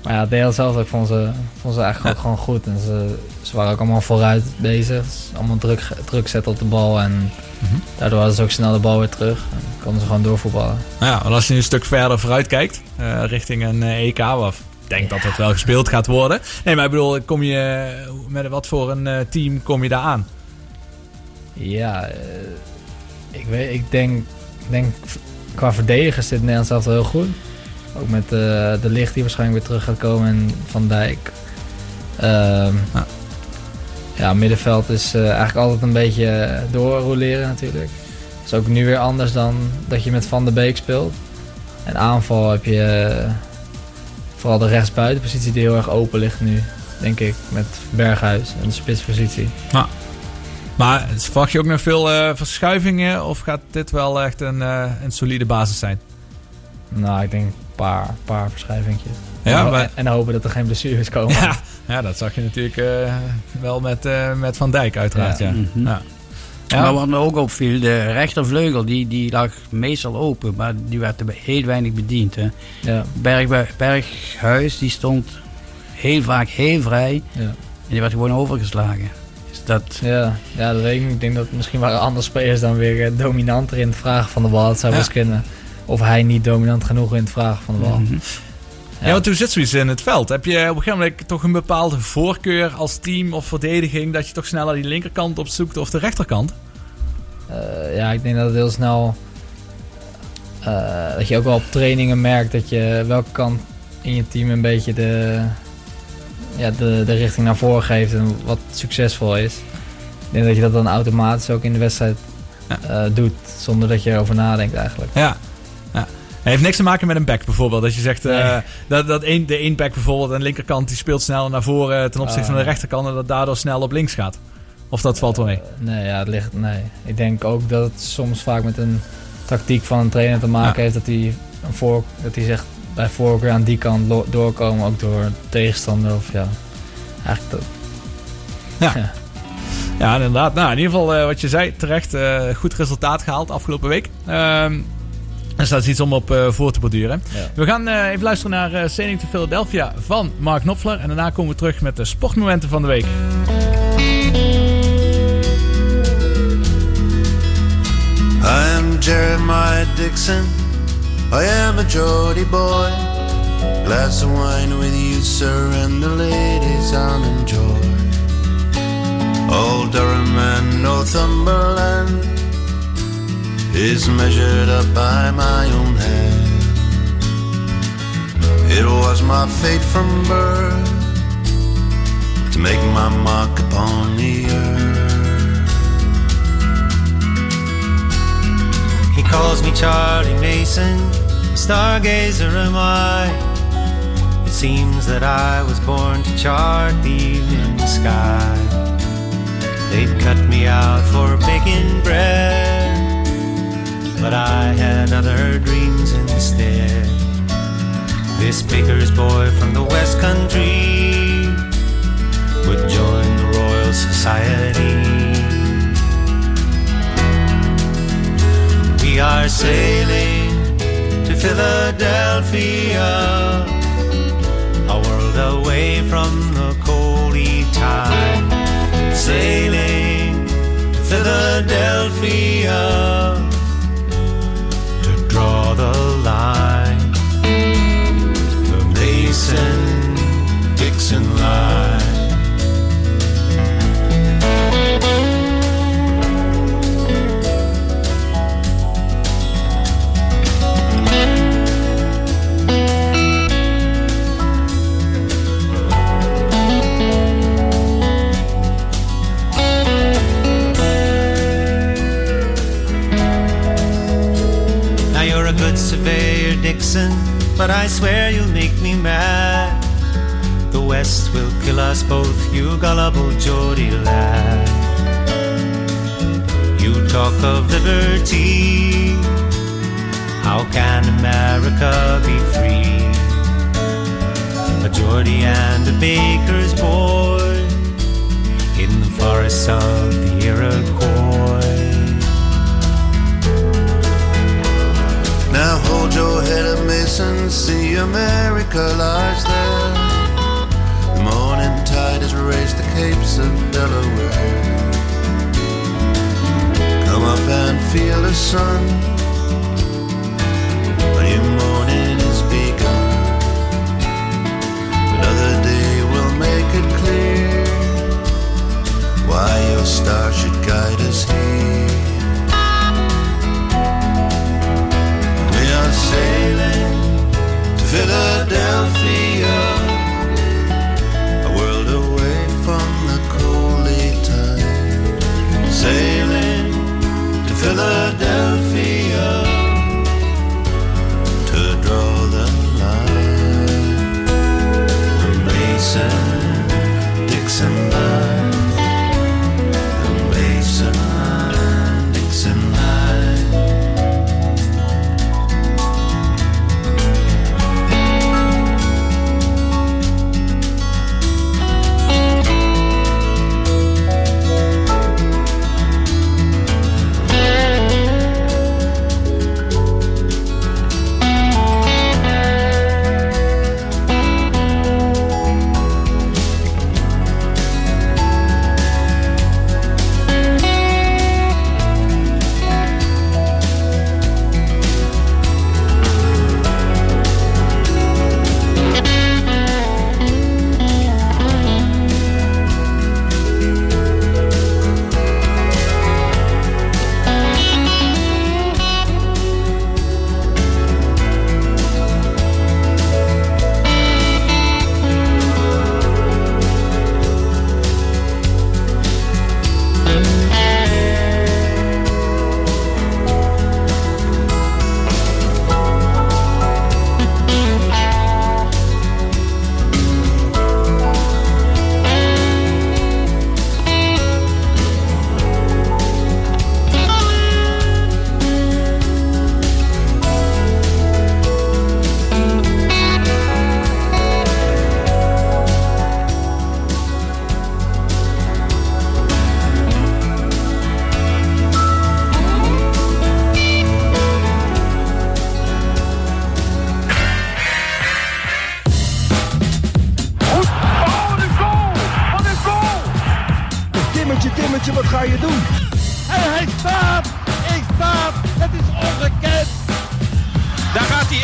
Maar ja, deel zelf ook vond ze, vond ze eigenlijk ook gewoon goed. En ze, ze waren ook allemaal vooruit bezig. Allemaal druk, druk zetten op de bal. En Mhm. daardoor hadden ze ook snel de bal weer terug. En konden ze gewoon doorvoetballen. Nou ja, als je nu een stuk verder vooruit kijkt, eh, richting een eh, EK, ik denk dat het wel gespeeld gaat worden. Nee, maar ik bedoel, kom je, met wat voor een eh, team kom je daar aan? Ja, ik, weet, ik denk, ik denk qua verdedigers zit Nederland zelf wel heel goed. Ook met eh, de licht die waarschijnlijk weer terug gaat komen en Van Dijk. Ehm, Ja. ja, middenveld is eh, eigenlijk altijd een beetje doorroleren natuurlijk. Dat is ook nu weer anders dan dat je met Van der Beek speelt. En aanval heb je eh, vooral de rechtsbuitenpositie die heel erg open ligt nu, denk ik. Met Berghuis en de spitspositie. Maar verwacht je ook nog veel verschuivingen of gaat dit wel echt een, een solide basis zijn? Nou, ik denk paar, paar verschuivingjes. Ja, en, maar- en hopen dat er geen blessures komen. Ja, ja dat zag je natuurlijk eh, wel met, eh, met Van Dijk uiteraard. Ja. Ja. Mhm. Ja. Ja. Maar wat me ook opviel, de rechtervleugel die, die lag meestal open, maar die werd er heel weinig bediend. Hè. Ja, Berg, Berghuis die stond heel vaak heel vrij ja. en die werd gewoon overgeslagen. Dus dat, ja, ja, dat weet ik niet. Ik denk dat misschien waren andere spelers dan weer eh, dominanter in het vragen van de bal. Dat zou Ja. best kunnen. Of hij niet dominant genoeg in het vragen van de bal. Mhm. Ja, want hoe zit zoiets in het veld? Heb je op een gegeven moment toch een bepaalde voorkeur als team of verdediging dat je toch sneller die linkerkant opzoekt of de rechterkant? Eh, ja, ik denk dat het heel snel... eh, dat je ook wel op trainingen merkt dat je welke kant in je team een beetje de, ja, de, de richting naar voren geeft en wat succesvol is. Ik denk dat je dat dan automatisch ook in de wedstrijd eh, doet, zonder dat je erover nadenkt eigenlijk. Ja. Het heeft niks te maken met een back bijvoorbeeld. Dat je zegt eh, Nee. dat, dat één, de één back bijvoorbeeld aan de linkerkant die speelt sneller naar voren ten opzichte Ah, van de rechterkant en dat daardoor snel op links gaat. Of dat valt wel mee. Eh, nee, ja, het ligt, nee. Ik denk ook dat het soms vaak met een tactiek van een trainer te maken Ja. heeft dat hij, een voor, dat hij zegt bij voorkeur aan die kant doorkomen, ook door tegenstander of ja. Eigenlijk dat. Ja. Ja, inderdaad. Nou, in ieder geval eh, wat je zei, terecht goed resultaat gehaald afgelopen week. Ehm dus dat is iets om op uh, voor te borduren. Ja. We gaan uh, even luisteren naar eh, uh, Sailing to Philadelphia van Mark Knopfler. En daarna komen we terug met de sportmomenten van de week. I am Jeremiah Dixon. I am a Jody boy. Glass of wine with you, sir, and the ladies I'm enjoy. Old Durham and Northumberland. Is measured up by my own hand. It was my fate from birth to make my mark upon the earth. He calls me Charlie Mason, stargazer am I. It seems that I was born to chart the evening sky. They'd cut me out for baking bread, but I had other dreams instead. This baker's boy from the West Country would join the Royal Society. We are sailing to Philadelphia, a world away from the coldy tide. Sailing to Philadelphia draw the line. The Mason Dixon line. Will kill us both, you gullible Geordie lad. You talk of liberty, how can America be free? A Geordie and a baker's boy in the forests of the Iroquois. Now hold your head up, Mason. See America lies there. Tide has raised the capes of Delaware. Come up and feel the sun. A new morning is begun. Another day will make it clear why your star should guide us here. We are sailing to Philadelphia, Sailing to Philadelphia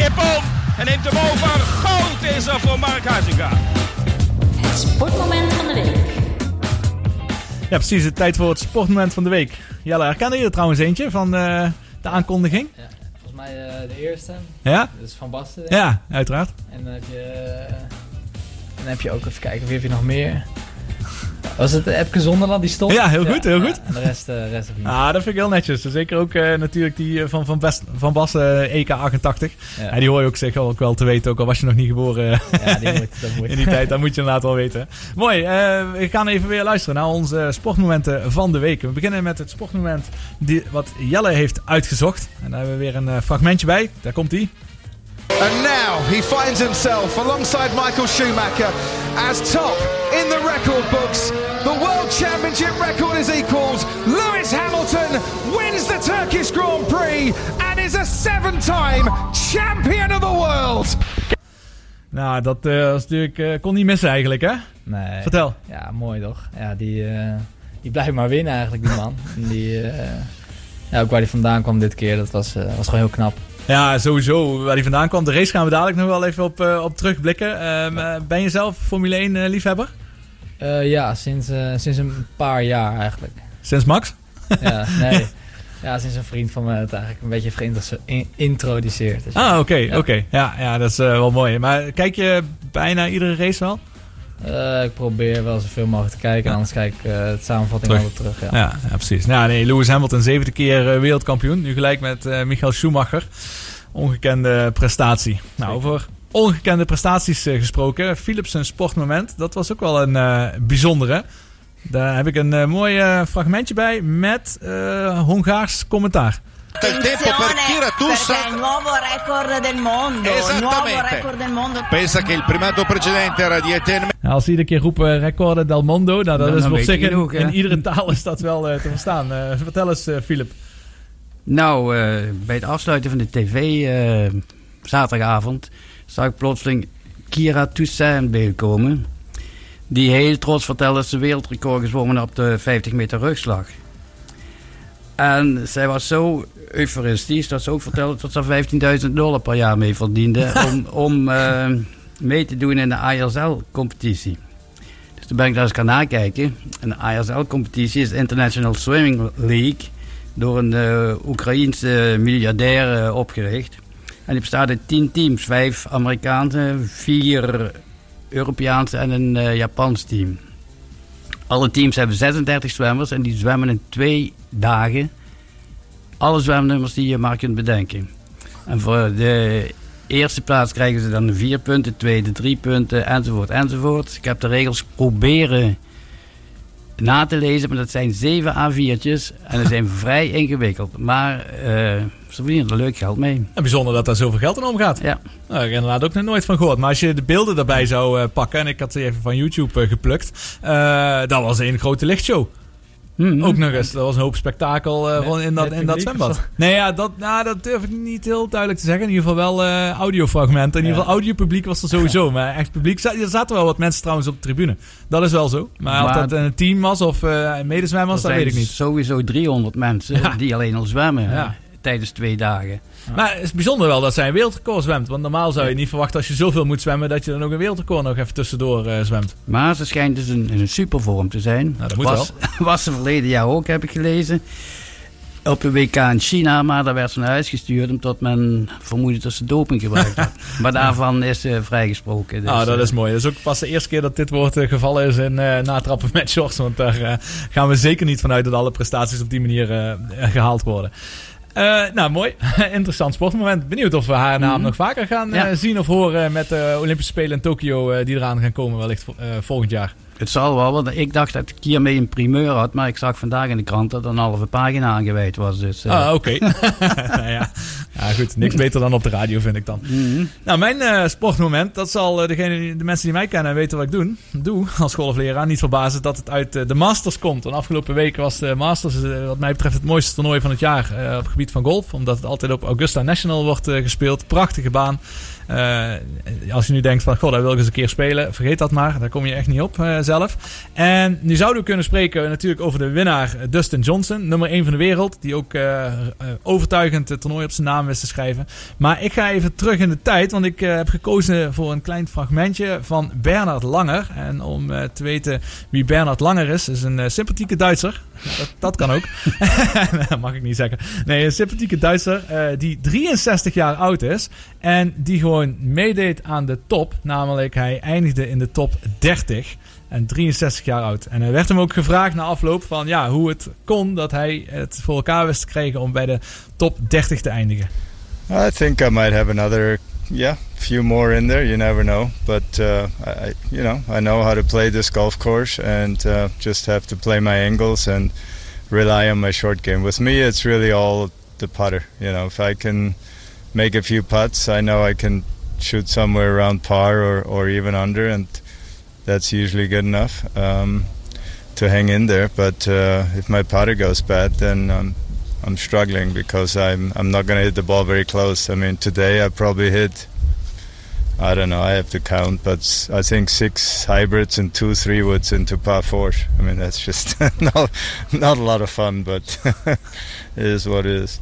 Schiphol en neemt hem over. Goud is er voor Mark Huizinga. Het sportmoment van de week. Ja, precies. Het tijd voor het sportmoment van de week. Jelle, herkennen je er trouwens eentje van eh, de aankondiging? Ja, volgens mij eh, de eerste. Ja? Dus Van Basten. Ja, uiteraard. En dan heb je, eh, dan heb je ook even kijken, wie heb je nog meer? Was het Epke Zonderland die stond? Ja, heel goed, heel goed. en de rest, eh rest niet. Ah, dat vind ik heel netjes. Zeker ook eh, natuurlijk die eh, van Van, Best, van Bas eh, EK88. Ja. Ja. die hoor je ook zeker ook wel te weten, ook al was je nog niet geboren Ja, die moet, dat [LAUGHS] moet. in die tijd. Dat moet je inderdaad wel weten. Mooi, we gaan even weer luisteren naar onze sportmomenten van de week. We beginnen met het sportmoment die, wat Jelle heeft uitgezocht. En daar hebben we weer een fragmentje bij. Daar komt hij. And now he finds himself alongside Michael Schumacher as top in the record books. The World Championship record is equalled. Lewis Hamilton wins the Turkish Grand Prix and is a seven time champion of the world. Nou, dat eh, was natuurlijk, eh, kon niet missen eigenlijk, hè? Nee. Vertel. Ja, mooi toch? Ja, die, eh, die blijft maar winnen eigenlijk, die man. Die, eh, ja, ook waar hij vandaan kwam dit keer, dat was, eh, was gewoon heel knap. Ja, sowieso. Waar hij vandaan kwam. De race gaan we dadelijk nog wel even op, eh, op terugblikken. Ehm, eh, ben je zelf Formule 1 eh, liefhebber? Ja, sinds, sinds een paar jaar eigenlijk. Sinds Max? Ja, [LAUGHS] nee. Ja, sinds een vriend van me het eigenlijk een beetje geïntroduceerd. Dus Ah, oké, ja. oké. Ja, ja, dat is wel mooi. Maar kijk je bijna iedere race wel? Eh, ik probeer wel zoveel mogelijk te kijken. En anders kijk ik eh, het samenvatting Terug. altijd terug. Ja. Ja, ja precies. Nou, nee, Lewis Hamilton, zevende keer eh, wereldkampioen. Nu gelijk met Michael Schumacher. Ongekende prestatie. Nou, over ongekende prestaties gesproken. Philips een sportmoment. Dat was ook wel een bijzondere. Daar heb ik een mooi fragmentje bij met Hongaars commentaar. Attenzione, perché il nuovo record del mondo, nuovo record del mondo. Pensa che il primato precedente era di Etienne Nou, als iedere keer roepen recorden del mondo, nou, dat Dan- is weet zich je in, genoeg, hè? in iedere taal is dat wel eh, te verstaan. Eh, vertel eens, eh, Philip. Nou, eh, bij het afsluiten van de tv eh, zaterdagavond zag ik plotseling Kira Toussaint in beeld komen. Die heel trots vertelde dat ze wereldrecord gezwommen op de 50 meter rugslag. En zij was zo euforistisch dat ze ook vertelde dat ze 15.000 dollar per jaar mee verdiende [LAUGHS] om, om eh, mee te doen in de ISL-competitie. Dus toen ben ik daar eens gaan nakijken. En de ISL-competitie is de International Swimming League door een eh Oekraïense miljardair eh, opgericht. En die bestaat uit tien teams. Vijf Amerikaanse, vier Europeaanse en een Japans team. Alle teams hebben 36 zwemmers en die zwemmen in twee dagen. Alle zwemnummers die je maar kunt bedenken. En voor de eerste plaats krijgen ze dan vier punten, tweede drie punten, enzovoort, enzovoort. Ik heb de regels proberen na te lezen, maar dat zijn zeven A4'tjes en ze zijn [LAUGHS] vrij ingewikkeld. Maar eh, ze verdienen er leuk geld mee. En bijzonder dat daar zoveel geld in omgaat. Ja. Nou, ik heb inderdaad ook nog nooit van gehoord. Maar als je de beelden daarbij zou eh, pakken, en ik had ze even van YouTube eh, geplukt, dat was een grote lichtshow. Ook nog eens, dat was een hoop spektakel eh, in dat, in dat zwembad. Nee, ja, dat, nou, dat durf ik niet heel duidelijk te zeggen. In ieder geval wel eh audiofragmenten. In ieder geval audiopubliek was er sowieso. [LAUGHS] Maar echt publiek, er zaten wel wat mensen trouwens op de tribune. Dat is wel zo. Maar, of dat een team was of eh medezwemmers, Er dat weet ik niet. sowieso 300 mensen Ja. die alleen al zwemmen Ja. Tijdens twee dagen. Maar het is bijzonder wel dat zij een wereldrecord zwemt. Want normaal zou je niet verwachten als je zoveel moet zwemmen... dat je dan ook een wereldrecord nog even tussendoor eh, zwemt. Maar ze schijnt dus in, in een supervorm te zijn. Nou, dat moet was, [LAUGHS] was ze verleden jaar ook, heb ik gelezen. Op een WK in China, maar daar werd ze naar huis gestuurd... omdat men vermoedde dat ze doping gebruikt had. [LAUGHS] maar daarvan is ze vrijgesproken. Dus, ah, dat eh, is mooi. Dat is ook pas de eerste keer dat dit woord eh, gevallen is in eh natrappen met shorts. Want daar gaan we zeker niet vanuit dat alle prestaties op die manier eh, eh, gehaald worden. Eh, nou, mooi. [LAUGHS] Interessant sportmoment. Benieuwd of we haar naam Mhm. nog vaker gaan Ja. eh, zien of horen met de Olympische Spelen in Tokio eh, die eraan gaan komen wellicht vo- eh, volgend jaar. Het zal wel, want ik dacht dat ik hiermee een primeur had... maar ik zag vandaag in de krant dat er een halve pagina aangeweid was. Dus, eh, Ah, oké. [LAUGHS] nou ja. ja, goed. Niks beter dan op de radio, vind ik dan. mhm. Nou, mijn eh, sportmoment, dat zal eh, degene, de mensen die mij kennen en weten wat ik doe, doe als golfleraar niet verbazen dat het uit de Masters komt. En afgelopen week was de Masters, wat mij betreft, het mooiste toernooi van het jaar op het gebied van golf. Omdat het altijd op Augusta National wordt gespeeld. Prachtige baan. Als je nu denkt van, goh, daar wil ik eens een keer spelen. Vergeet dat maar. Daar kom je echt niet op zelf. En nu zouden we kunnen spreken natuurlijk over de winnaar Dustin Johnson. Nummer 1 van de wereld. Die ook overtuigend het toernooi op zijn naam wist te schrijven. Maar ik ga even terug in de tijd. Want ik heb gekozen voor een klein fragmentje van Bernard Langer. En om te weten wie Bernard Langer is, is een sympathieke Duitser. Dat, dat kan ook. [LAUGHS] mag ik niet zeggen. Nee, een sympathieke Duitser die 63 jaar oud is. En die gewoon meedeed aan de top. Namelijk, hij eindigde in de top 30. En 63 jaar oud. En er werd hem ook gevraagd na afloop van ja, hoe het kon dat hij het voor elkaar wist te krijgen om bij de top 30 te eindigen. I think I might have another yeah, few more in there. You never know, but uh, I, you know, I know how to play this golf course, and uh, just have to play my angles and rely on my short game. With me, it's really all the putter. You know, if I can make a few putts, I know I can shoot somewhere around par or, or even under, and that's usually good enough um, to hang in there. But uh, if my putter goes bad, then I'm I'm struggling because I'm I'm not going to hit the ball very close. I mean, today I probably hit. I don't know. I have to count, but I think six hybrids and two three woods into par four. I mean, that's just [LAUGHS] not not a lot of fun, but [LAUGHS] it is what it is.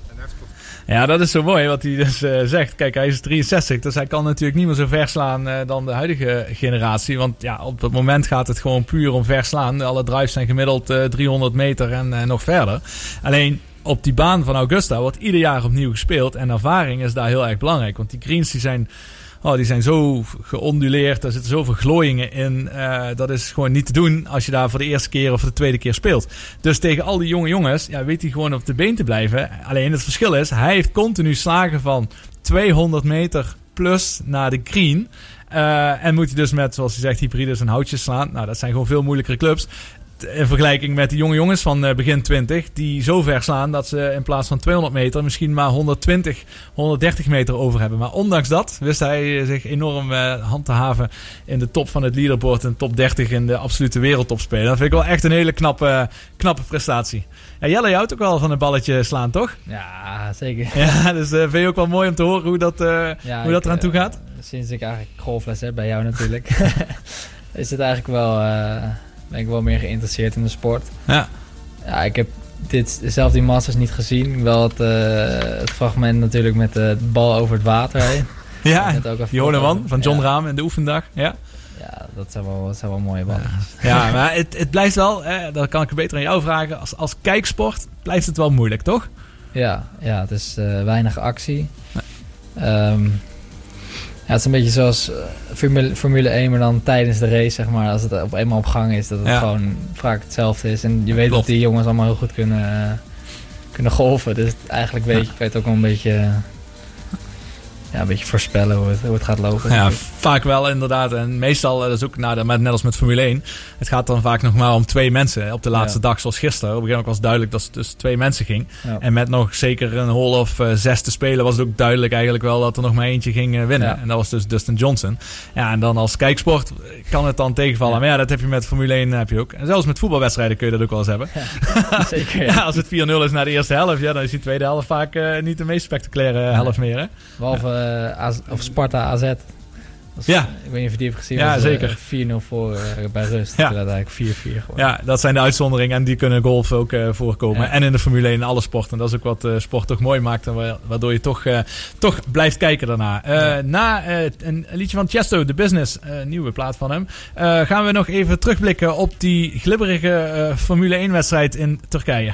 Ja, dat is zo mooi wat hij dus uh, zegt. Kijk, hij is 63, dus hij kan natuurlijk niet meer zo ver slaan uh, dan de huidige generatie. Want ja, op het moment gaat het gewoon puur om verslaan. Alle drives zijn gemiddeld uh, eh, 300 meter en nog verder. Alleen op die baan van Augusta wordt ieder jaar opnieuw gespeeld. En ervaring is daar heel erg belangrijk. Want die greens die zijn, oh, die zijn zo geonduleerd. Er zitten zoveel glooiingen in. Uh, dat is gewoon niet te doen als je daar voor de eerste keer of de tweede keer speelt. Dus tegen al die jonge jongens ja, weet hij gewoon op de been te blijven. Alleen het verschil is, hij heeft continu slagen van 200 meter plus naar de green. Uh, en moet hij dus met, zoals hij zegt, hybrides en houtjes slaan. Nou, dat zijn gewoon veel moeilijkere clubs in vergelijking met de jonge jongens van uh, begin 20, die zo ver slaan dat ze in plaats van 200 meter misschien maar 120, 130 meter over hebben. Maar ondanks dat wist hij zich enorm uh, hand te haven in de top van het leaderboard en top 30 in de absolute wereldtop spelen. Dat vind ik wel echt een hele knappe, knappe prestatie. Ja, Jelle, je houdt ook wel van een balletje slaan, toch? Ja, zeker. [LAUGHS] Ja, dus uh, vind je ook wel mooi om te horen hoe dat, ja, hoe dat eraan toe gaat? sinds ik eigenlijk golfles heb bij jou natuurlijk, [LAUGHS] is het eigenlijk wel ben ik wel meer geïnteresseerd in de sport. Ja. Ja, ik heb dit, zelf die Masters niet gezien. Wel het, uh, het fragment natuurlijk met de bal over het water heen. [LAUGHS] Ja, die man van John Raam in de oefendag. Ja. Ja, dat zijn wel, dat zijn wel mooie ballen. Ja, maar het, het blijft wel, hè, dat kan ik beter aan jou vragen. Als, als kijksport blijft het wel moeilijk, toch? Ja, ja het is uh, weinig actie. Um, ja, het is een beetje zoals eh, Formule, Formule 1, maar dan tijdens de race, zeg maar. Als het op eenmaal op gang is, dat het gewoon vaak hetzelfde is. En je weet dat die jongens allemaal heel goed kunnen, uh, kunnen golven. Dus eigenlijk weet je, weet ook wel een beetje ja, een beetje voorspellen hoe het, hoe het gaat lopen. Ja, vaak wel inderdaad. En meestal, dat is ook nou, net als met Formule 1. Het gaat dan vaak nog maar om twee mensen op de laatste dag, zoals gisteren. Op een gegeven moment was duidelijk dat het dus twee mensen ging. En met nog zeker een hole of uh, zes te spelen, was het ook duidelijk eigenlijk wel dat er nog maar eentje ging uh, winnen. En dat was dus Dustin Johnson. Ja, en dan als kijksport kan het dan tegenvallen. Maar ja, dat heb je met Formule 1 heb je ook. En zelfs met voetbalwedstrijden kun je dat ook wel eens hebben. [LAUGHS] zeker. [LAUGHS] ja, als het 4-0 is na de eerste helft, ja, dan is die tweede helft vaak uh, niet de meest spectaculaire helft meer. Hè? Behalve uh, of Sparta AZ. ja. Ik weet niet of je die hebt gezien. Ja, zeker. 4-0 voor uh, bij [LAUGHS] rust. Ja. Dat eigenlijk 4-4 Ja, dat zijn de uitzonderingen. En die kunnen golf ook uh, voorkomen. Ja. En in de Formule 1 in alle sporten. Dat is ook wat uh, sport toch mooi maakt. En waardoor je toch, toch blijft kijken daarna. Ja. Na een liedje van Chesto, The Business. nieuwe plaat van hem. gaan we nog even terugblikken op die glibberige Formule 1 wedstrijd in Turkije.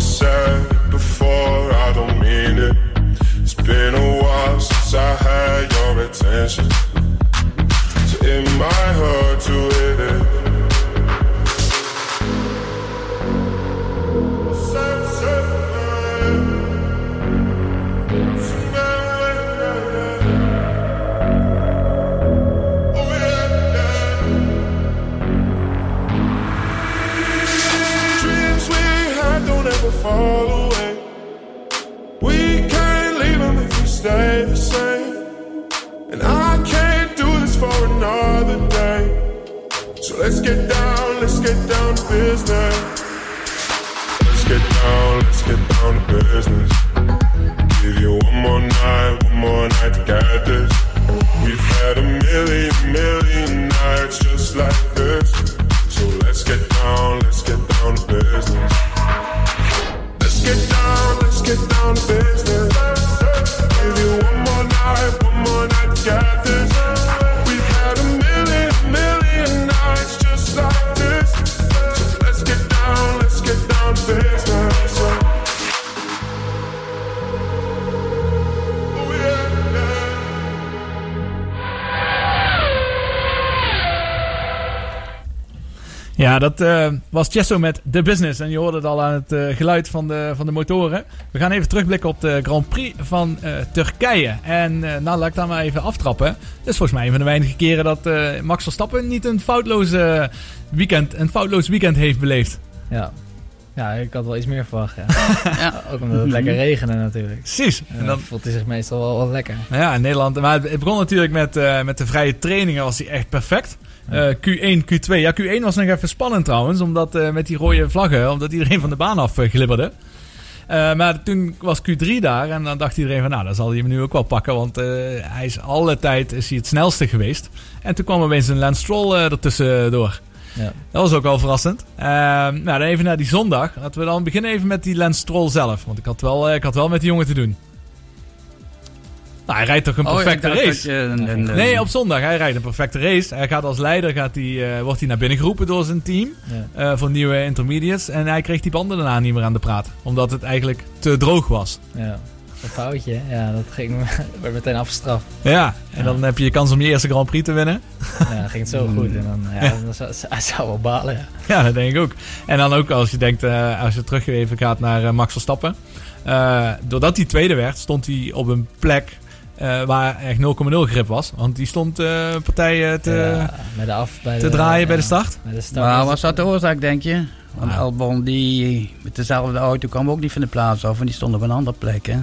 said before, I don't mean it. It's been a while since I had your attention. So it might hurt to dat eh, was Chesso met The Business. En je hoorde het al aan het eh, geluid van de, van de motoren. We gaan even terugblikken op de Grand Prix van eh, Turkije. En nou, laat ik daar maar even aftrappen. Dit is volgens mij een van de weinige keren dat Max Verstappen niet een foutloze weekend, een foutloos weekend heeft beleefd. Ja. Ja, ik had wel iets meer verwacht. Ja. [LAUGHS] Ook omdat het lekker regende natuurlijk. Precies. En dan voelt hij zich meestal wel, wel lekker. Nou ja, in Nederland. Maar het begon natuurlijk met, eh, met de vrije trainingen was hij echt perfect. Eh, Q1, Q2. Ja, Q1 was nog even spannend trouwens. Omdat eh, met die rode vlaggen. Omdat iedereen van de baan af glibberde. Maar toen was Q3 daar. En dan dacht iedereen van nou, dan zal hij hem nu ook wel pakken. Want hij is alle tijd is hij het snelste geweest. En toen kwam opeens een Lance Stroll ertussen door. Ja. Dat was ook wel verrassend. Ehm, nou, dan even naar die zondag. Laten we dan beginnen even met die Lance Stroll zelf. Want ik had wel, eh, ik had wel met die jongen te doen. Nou, hij rijdt toch een Oh, perfecte race? je een- een- een- nee, op zondag. Hij rijdt een perfecte race. Hij gaat als leider, gaat hij, eh, wordt hij naar binnen geroepen door zijn team. Ja. eh, voor nieuwe intermediates. En hij kreeg die banden daarna niet meer aan de praat. Omdat het eigenlijk te droog was. Ja. Een foutje, ja, dat ging, [LAUGHS] werd meteen afgestraft. Ja, en dan heb je je kans om je eerste Grand Prix te winnen. Ja, dan ging het zo goed. En dan, ja, dan zou, hij zou wel balen, ja. Ja, dat denk ik ook. En dan ook als je denkt, eh, als je terug even gaat naar eh, Max Verstappen. Eh, doordat hij tweede werd, stond hij op een plek eh, waar echt 0,0 grip was. Want die stond eh partijen te, Ja, de af, bij te de- draaien bij de start. Bij de start Maar was dat de oorzaak, denk je? Want Albon die met dezelfde auto kwam ook niet van de plaats af. En die stond op een andere plek. Hè?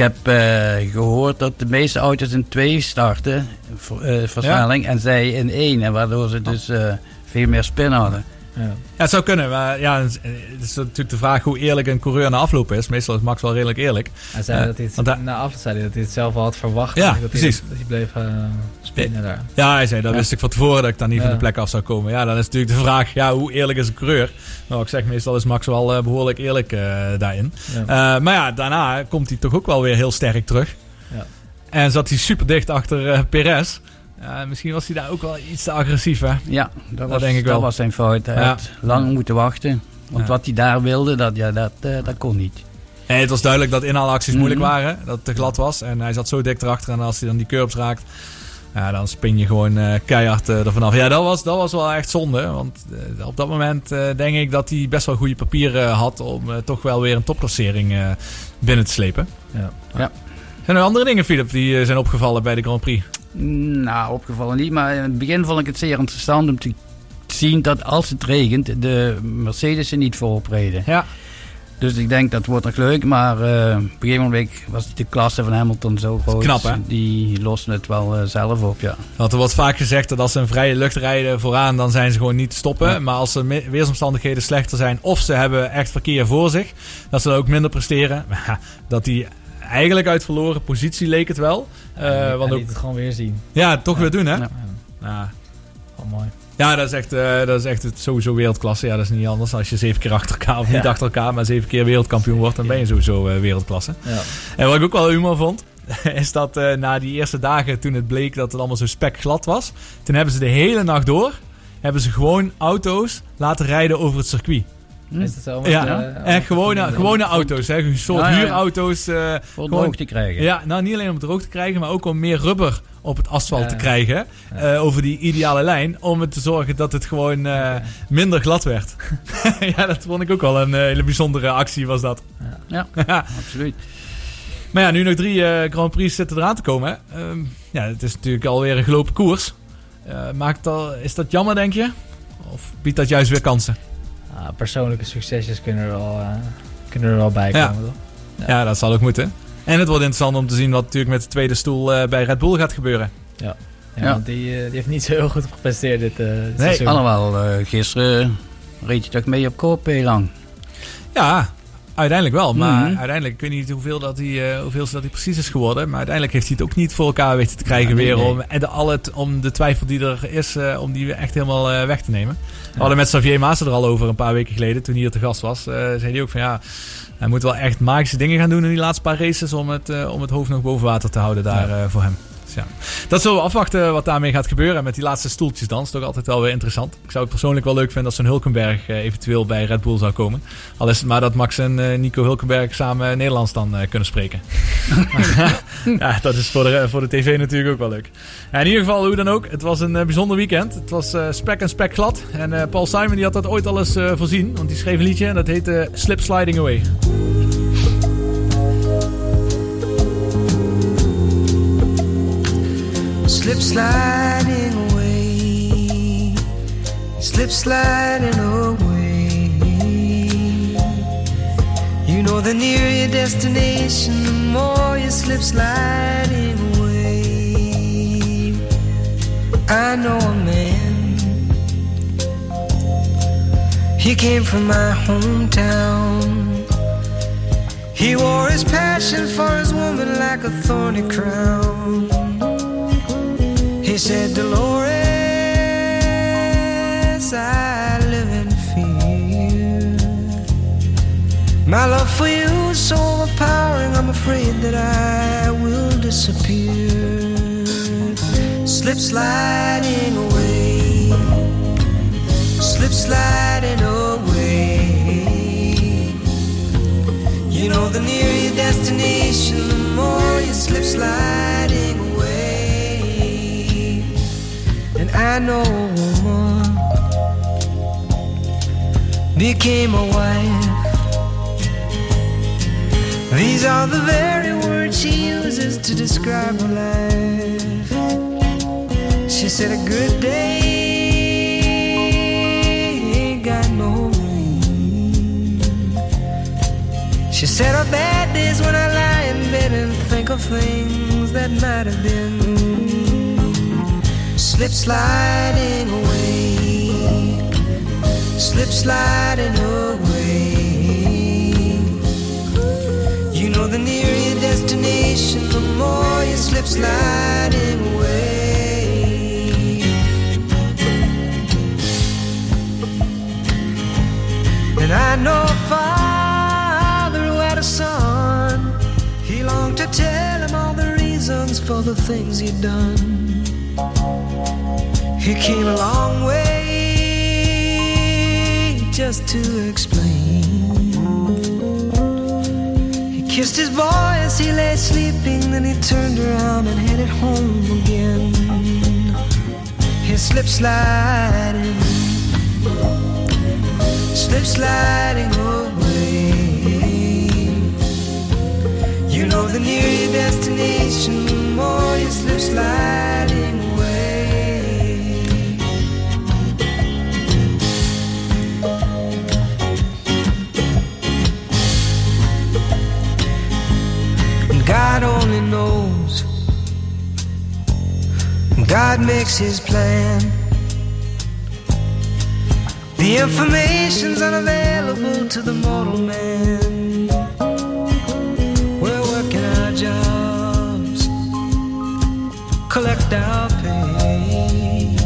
Ik heb eh, gehoord dat de meeste auto's in twee starten. eh, versnelling. En zij in één. En waardoor ze dus eh, veel meer spin hadden. Ja. Ja, het zou kunnen. Maar ja, het is natuurlijk de vraag hoe eerlijk een coureur na afloop is. Meestal is Max wel redelijk eerlijk. Hij zei dat hij het, na afloop zei hij dat hij het zelf al had verwacht. Ja, dat precies. Hij, dat hij bleef spinnen daar. Ja, hij zei, dat Ja. wist ik van tevoren dat ik daar niet van de plek af zou komen. Ja, dan is natuurlijk de vraag, ja, hoe eerlijk is een coureur? Nou, ik zeg, meestal is Max wel eh, behoorlijk eerlijk eh, daarin. Ja. Eh, maar ja, daarna komt hij toch ook wel weer heel sterk terug. Ja. En zat hij super dicht achter eh, Perez. Misschien was hij daar ook wel iets te agressief, hè? Ja, dat, was, denk ik wel. dat was zijn fout. Hij Ja. had lang moeten wachten. Want Ja. wat hij daar wilde, dat, ja, dat, eh, dat kon niet. Nee, het was duidelijk dat inhaalacties moeilijk Mhm. waren. Dat het te glad was. En hij zat zo dik erachter. En als hij dan die curbs raakt... Ja, dan spin je gewoon eh, keihard eh, er vanaf. Ja, dat was, dat was wel echt zonde. Want eh, op dat moment denk ik dat hij best wel goede papieren had... om toch wel weer een topklassering binnen te slepen. Ja. Ja. Zijn er andere dingen, Philip, die zijn opgevallen bij de Grand Prix? Nou, opgevallen niet. Maar in het begin vond ik het zeer interessant om te zien dat als het regent, de Mercedes er niet voorop reden. Ja. Dus ik denk dat wordt nog leuk. Maar eh, op een gegeven moment was de klasse van Hamilton zo groot. knap, hè? Die lossen het wel eh, zelf op, ja. Er wordt vaak gezegd dat als ze een vrije lucht rijden vooraan, dan zijn ze gewoon niet te stoppen. Ja. Maar als de weersomstandigheden slechter zijn of ze hebben echt verkeer voor zich, dat ze dan ook minder presteren. [LAUGHS] Dat die eigenlijk uit verloren positie leek het wel. Hij want ook, het gewoon weer zien. ja, toch weer doen hè? Ja. Ja. Gewoon mooi. Ja, dat is echt, eh, dat is echt het sowieso wereldklasse. Ja, dat is niet anders. Als je zeven keer achter elkaar, of niet achter elkaar, maar zeven keer wereldkampioen wordt, dan ben je sowieso eh, wereldklasse. Ja. En wat ik ook wel humor vond, [LAUGHS] is dat eh, na die eerste dagen, toen het bleek dat het allemaal zo spekglad was, toen hebben ze de hele nacht door, hebben ze gewoon auto's laten rijden over het circuit. Is dat zo? Ja, eh, echt gewone, gewone auto's, hè. Een soort Ja, ja, ja. huurauto's. eh, Voor gewoon- droog te krijgen. Ja, nou niet alleen om het droog te krijgen, maar ook om meer rubber op het asfalt Ja. te krijgen. eh, over die ideale lijn. Om het te zorgen dat het gewoon minder glad werd. [LAUGHS] ja, dat vond ik ook wel een hele bijzondere actie was dat. [LAUGHS] Ja, absoluut. Maar ja, nu nog drie Grand Prix zitten eraan te komen. hè. Ehm, ja, het is natuurlijk alweer een gelopen koers. Maakt al, is dat jammer, denk je? Of biedt dat juist weer kansen? Ah, persoonlijke succesjes kunnen er wel, eh, kunnen er wel bij Ja. komen. toch? Ja. dat zal ook moeten. En het wordt interessant om te zien wat natuurlijk met de tweede stoel eh, bij Red Bull gaat gebeuren. Ja. Ja, Ja. want die, eh, die heeft niet zo heel goed gepresteerd dit, eh dit Nee. eh, gisteren reed je toch mee op koop heel lang. Ja, uiteindelijk wel. Maar Mhm. uiteindelijk, ik weet niet hoeveel dat hij, eh, hoeveel dat hij precies is geworden. Maar uiteindelijk heeft hij het ook niet voor elkaar weten te krijgen Ja, nee, weer. nee. Om, en de, al het, om de twijfel die er is, eh, om die echt helemaal eh, weg te nemen. We hadden met Xavier Maassen er al over een paar weken geleden, toen hij hier te gast was. zei hij ook van ja, hij moet wel echt magische dingen gaan doen in die laatste paar races. Om het, om het hoofd nog boven water te houden daar voor hem. Ja, dat zullen we afwachten wat daarmee gaat gebeuren. En met die laatste stoeltjes dan, is toch altijd wel weer interessant. Ik zou het persoonlijk wel leuk vinden als zo'n Hulkenberg eh, eventueel bij Red Bull zou komen. Al is het maar dat Max en eh, Nico Hulkenberg samen Nederlands dan eh, kunnen spreken. [LAUGHS] [LAUGHS] ja, dat is voor de, voor de tv natuurlijk ook wel leuk. In ieder geval, hoe dan ook, het was een eh, bijzonder weekend. Het was eh, spek en spek glad. En eh, Paul Simon die had dat ooit al eens eh, voorzien. Want die schreef een liedje en dat heette Slip Sliding Away. Slip sliding away, slip sliding away. You know, the nearer your destination, the more you slip sliding away. I know a man, he came from my hometown. He wore his passion for his woman like a thorny crown. Said, Dolores, I live in fear. My love for you is so overpowering, I'm afraid that I will disappear. Slip sliding away, slip sliding away. You know, the nearer your destination, the more you slip sliding I know a woman became a wife. These are the very words she uses to describe her life. She said, A good day ain't got no rain. She said, Our bad days when I lie in bed and think of things that might have been. Slip sliding away, slip sliding away. You know, the nearer your destination, the more you slip sliding away. And I know a father who had a son. He longed to tell him all the reasons for the things he'd done. He came a long way just to explain. He kissed his boy as he lay sleeping, then he turned around and headed home again. He slipped sliding, slip sliding away. You know, the nearer your destination, the more you slip sliding God only knows. God makes his plan. The information's unavailable to the mortal man. We're working our jobs, collect our pay.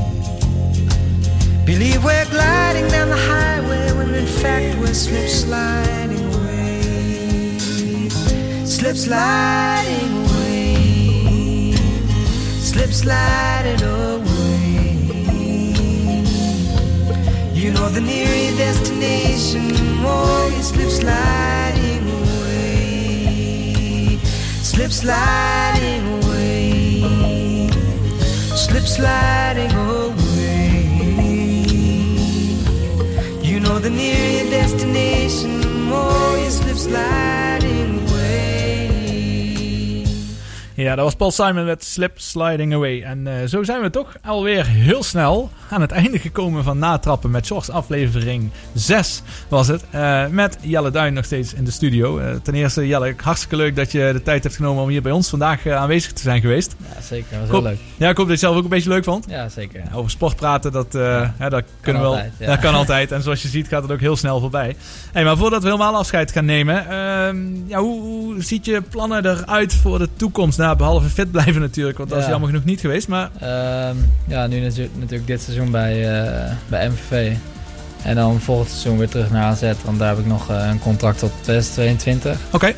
Believe we're gliding down the highway when in fact we're slip sliding Slip sliding away. Slip sliding away. You know the nearer your destination, more you slip sliding away. Slip sliding away. Slip sliding away. You know the nearer your destination, more you slip sliding Ja, dat was Paul Simon met Slip Sliding Away. En eh, zo zijn we toch alweer heel snel aan het einde gekomen van Natrappen met Shorts. Aflevering 6 was het. Eh, met Jelle Duin nog steeds in de studio. Eh, ten eerste, Jelle, hartstikke leuk dat je de tijd hebt genomen om hier bij ons vandaag aanwezig te zijn geweest. Ja, zeker. Dat was heel leuk. Ja, ik hoop dat je zelf ook een beetje leuk vond. Ja, zeker. Over sport praten, dat, dat kunnen we wel. altijd, ja. Dat kan altijd. En zoals je ziet gaat het ook heel snel voorbij. Hey, maar voordat we helemaal afscheid gaan nemen. ehm, ja, hoe, hoe ziet je plannen eruit voor de toekomst? Nou, behalve fit blijven natuurlijk. Want dat is Ja. jammer genoeg niet geweest. Maar Ehm, ja, nu natu- natuurlijk dit seizoen bij, eh, bij MVV. En dan volgend seizoen weer terug naar AZ. Want daar heb ik nog eh, een contract tot 2022. Oké.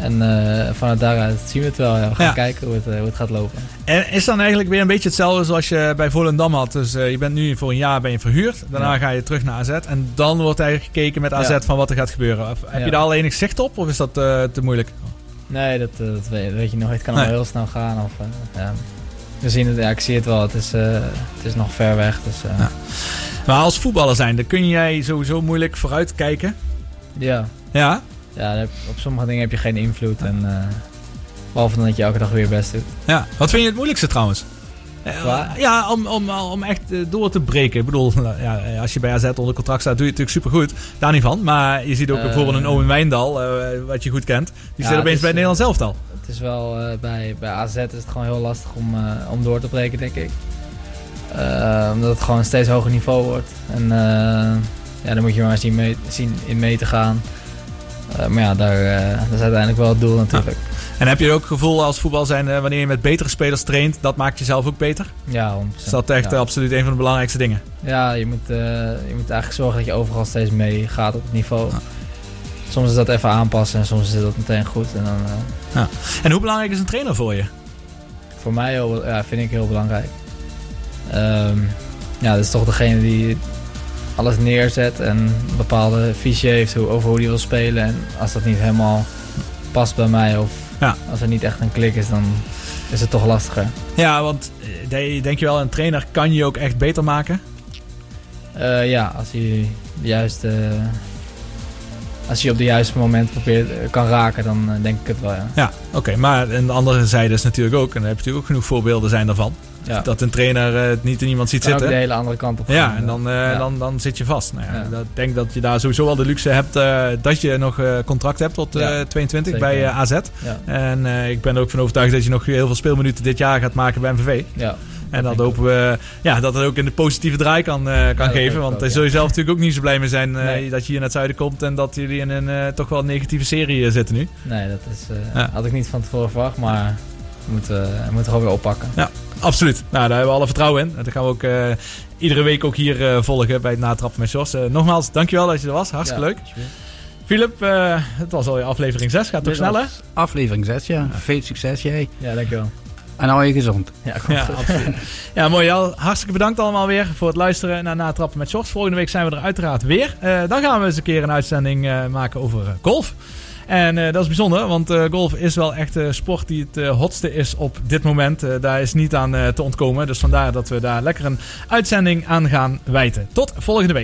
En eh, vanuit daaruit zien we het wel. Ja. We gaan Ja. kijken hoe het, hoe het gaat lopen. En is dan eigenlijk weer een beetje hetzelfde zoals je bij Volendam had. Dus je bent nu voor een jaar ben je verhuurd. Daarna Ja. ga je terug naar AZ. En dan wordt eigenlijk gekeken met AZ van wat er gaat gebeuren. Heb je daar al enig zicht op? Of is dat te moeilijk? Nee, dat, dat weet, weet je nog. Het kan Nee. al heel snel gaan. Of, ja. We zien het, ja, ik zie het wel. Het is, eh, het is nog ver weg. Dus, eh, Maar als voetballer zijn, dan kun jij sowieso moeilijk vooruit kijken. Ja. Ja? Ja, op sommige dingen heb je geen invloed. En, eh, behalve dan dat je elke dag weer je best doet. Ja. Wat vind je het moeilijkste trouwens? Ja, om, om, om echt door te breken. Ik bedoel, [LAUGHS] ja, als je bij AZ onder contract staat, doe je het natuurlijk supergoed. Daar niet van. Maar je ziet ook bijvoorbeeld een Owen Wijndal, wat je goed kent. Die Ja, zit opeens bij het Nederlands elftal. Is wel eh, bij, bij AZ is het gewoon heel lastig om, eh, om door te breken, denk ik. Eh, omdat het gewoon een steeds hoger niveau wordt. En ja, daar moet je maar zien, mee, zien in mee te gaan. Maar ja, daar, eh, dat is uiteindelijk wel het doel natuurlijk. En heb je ook het gevoel als voetbal zijn, wanneer je met betere spelers traint, dat maakt jezelf ook beter? Ja, 100%. Is dat echt Ja. absoluut een van de belangrijkste dingen? Ja, je moet, je moet eigenlijk zorgen dat je overal steeds mee gaat op het niveau. Soms is dat even aanpassen en soms is dat meteen goed. En dan, eh, Ja. En hoe belangrijk is een trainer voor je? voor mij heel, ja, vind ik heel belangrijk. Ehm, ja, dat is toch degene die alles neerzet en een bepaalde visie heeft hoe, over hoe hij wil spelen. En als dat niet helemaal past bij mij of Ja. als er niet echt een klik is, dan is het toch lastiger. Ja, want eh, de- denk je wel, een trainer kan je ook echt beter maken? Eh, ja, als hij de juiste, als hij op de juiste moment probeert, eh, kan raken, dan eh, denk ik het wel. Ja. Ja, oké. Maar en de andere zijde is natuurlijk ook, en daar heb je natuurlijk ook genoeg voorbeelden zijn daarvan. Ja. Dat een trainer eh, het niet in iemand ziet zitten. de hele andere kant op Ja, en dan, ja. dan, dan zit je vast. Nou ja, Ik denk dat je daar sowieso wel de luxe hebt dat je nog contract hebt tot eh, Ja, 22 zeker. bij AZ. En ik ben er ook van overtuigd dat je nog heel veel speelminuten dit jaar gaat maken bij MVV. Ja. En dat hopen we ja, dat het ook in de positieve draai kan, eh, kan geven. Want daar zul je zelf natuurlijk ook niet zo blij mee zijn eh, Nee. dat je hier naar het zuiden komt en dat jullie in een eh, toch wel negatieve serie zitten nu. Nee, dat is, eh, Ja. had ik niet van tevoren verwacht, maar we moeten, we moeten gewoon weer oppakken. Ja, absoluut. Nou, daar hebben we alle vertrouwen in. En dat gaan we ook eh, iedere week ook hier eh, volgen bij het natrappen met Jos. Eh, nogmaals, dankjewel dat je er was. Hartstikke Ja, leuk. Philip, eh, het was alweer aflevering 6. Gaat toch snel, hè? Aflevering 6, ja. Veel succes jij. Ja, dankjewel. En hou je gezond. Ja, Ja, [LAUGHS] absoluut. Ja, mooi. Al. Hartstikke bedankt allemaal weer voor het luisteren naar Natrappen met Sjors. Volgende week zijn we er uiteraard weer. Eh, dan gaan we eens een keer een uitzending eh, maken over eh, golf. En eh, dat is bijzonder, want eh, golf is wel echt de sport die het eh, hotste is op dit moment. Eh, daar is niet aan eh, te ontkomen. Dus vandaar dat we daar lekker een uitzending aan gaan wijten. Tot volgende week.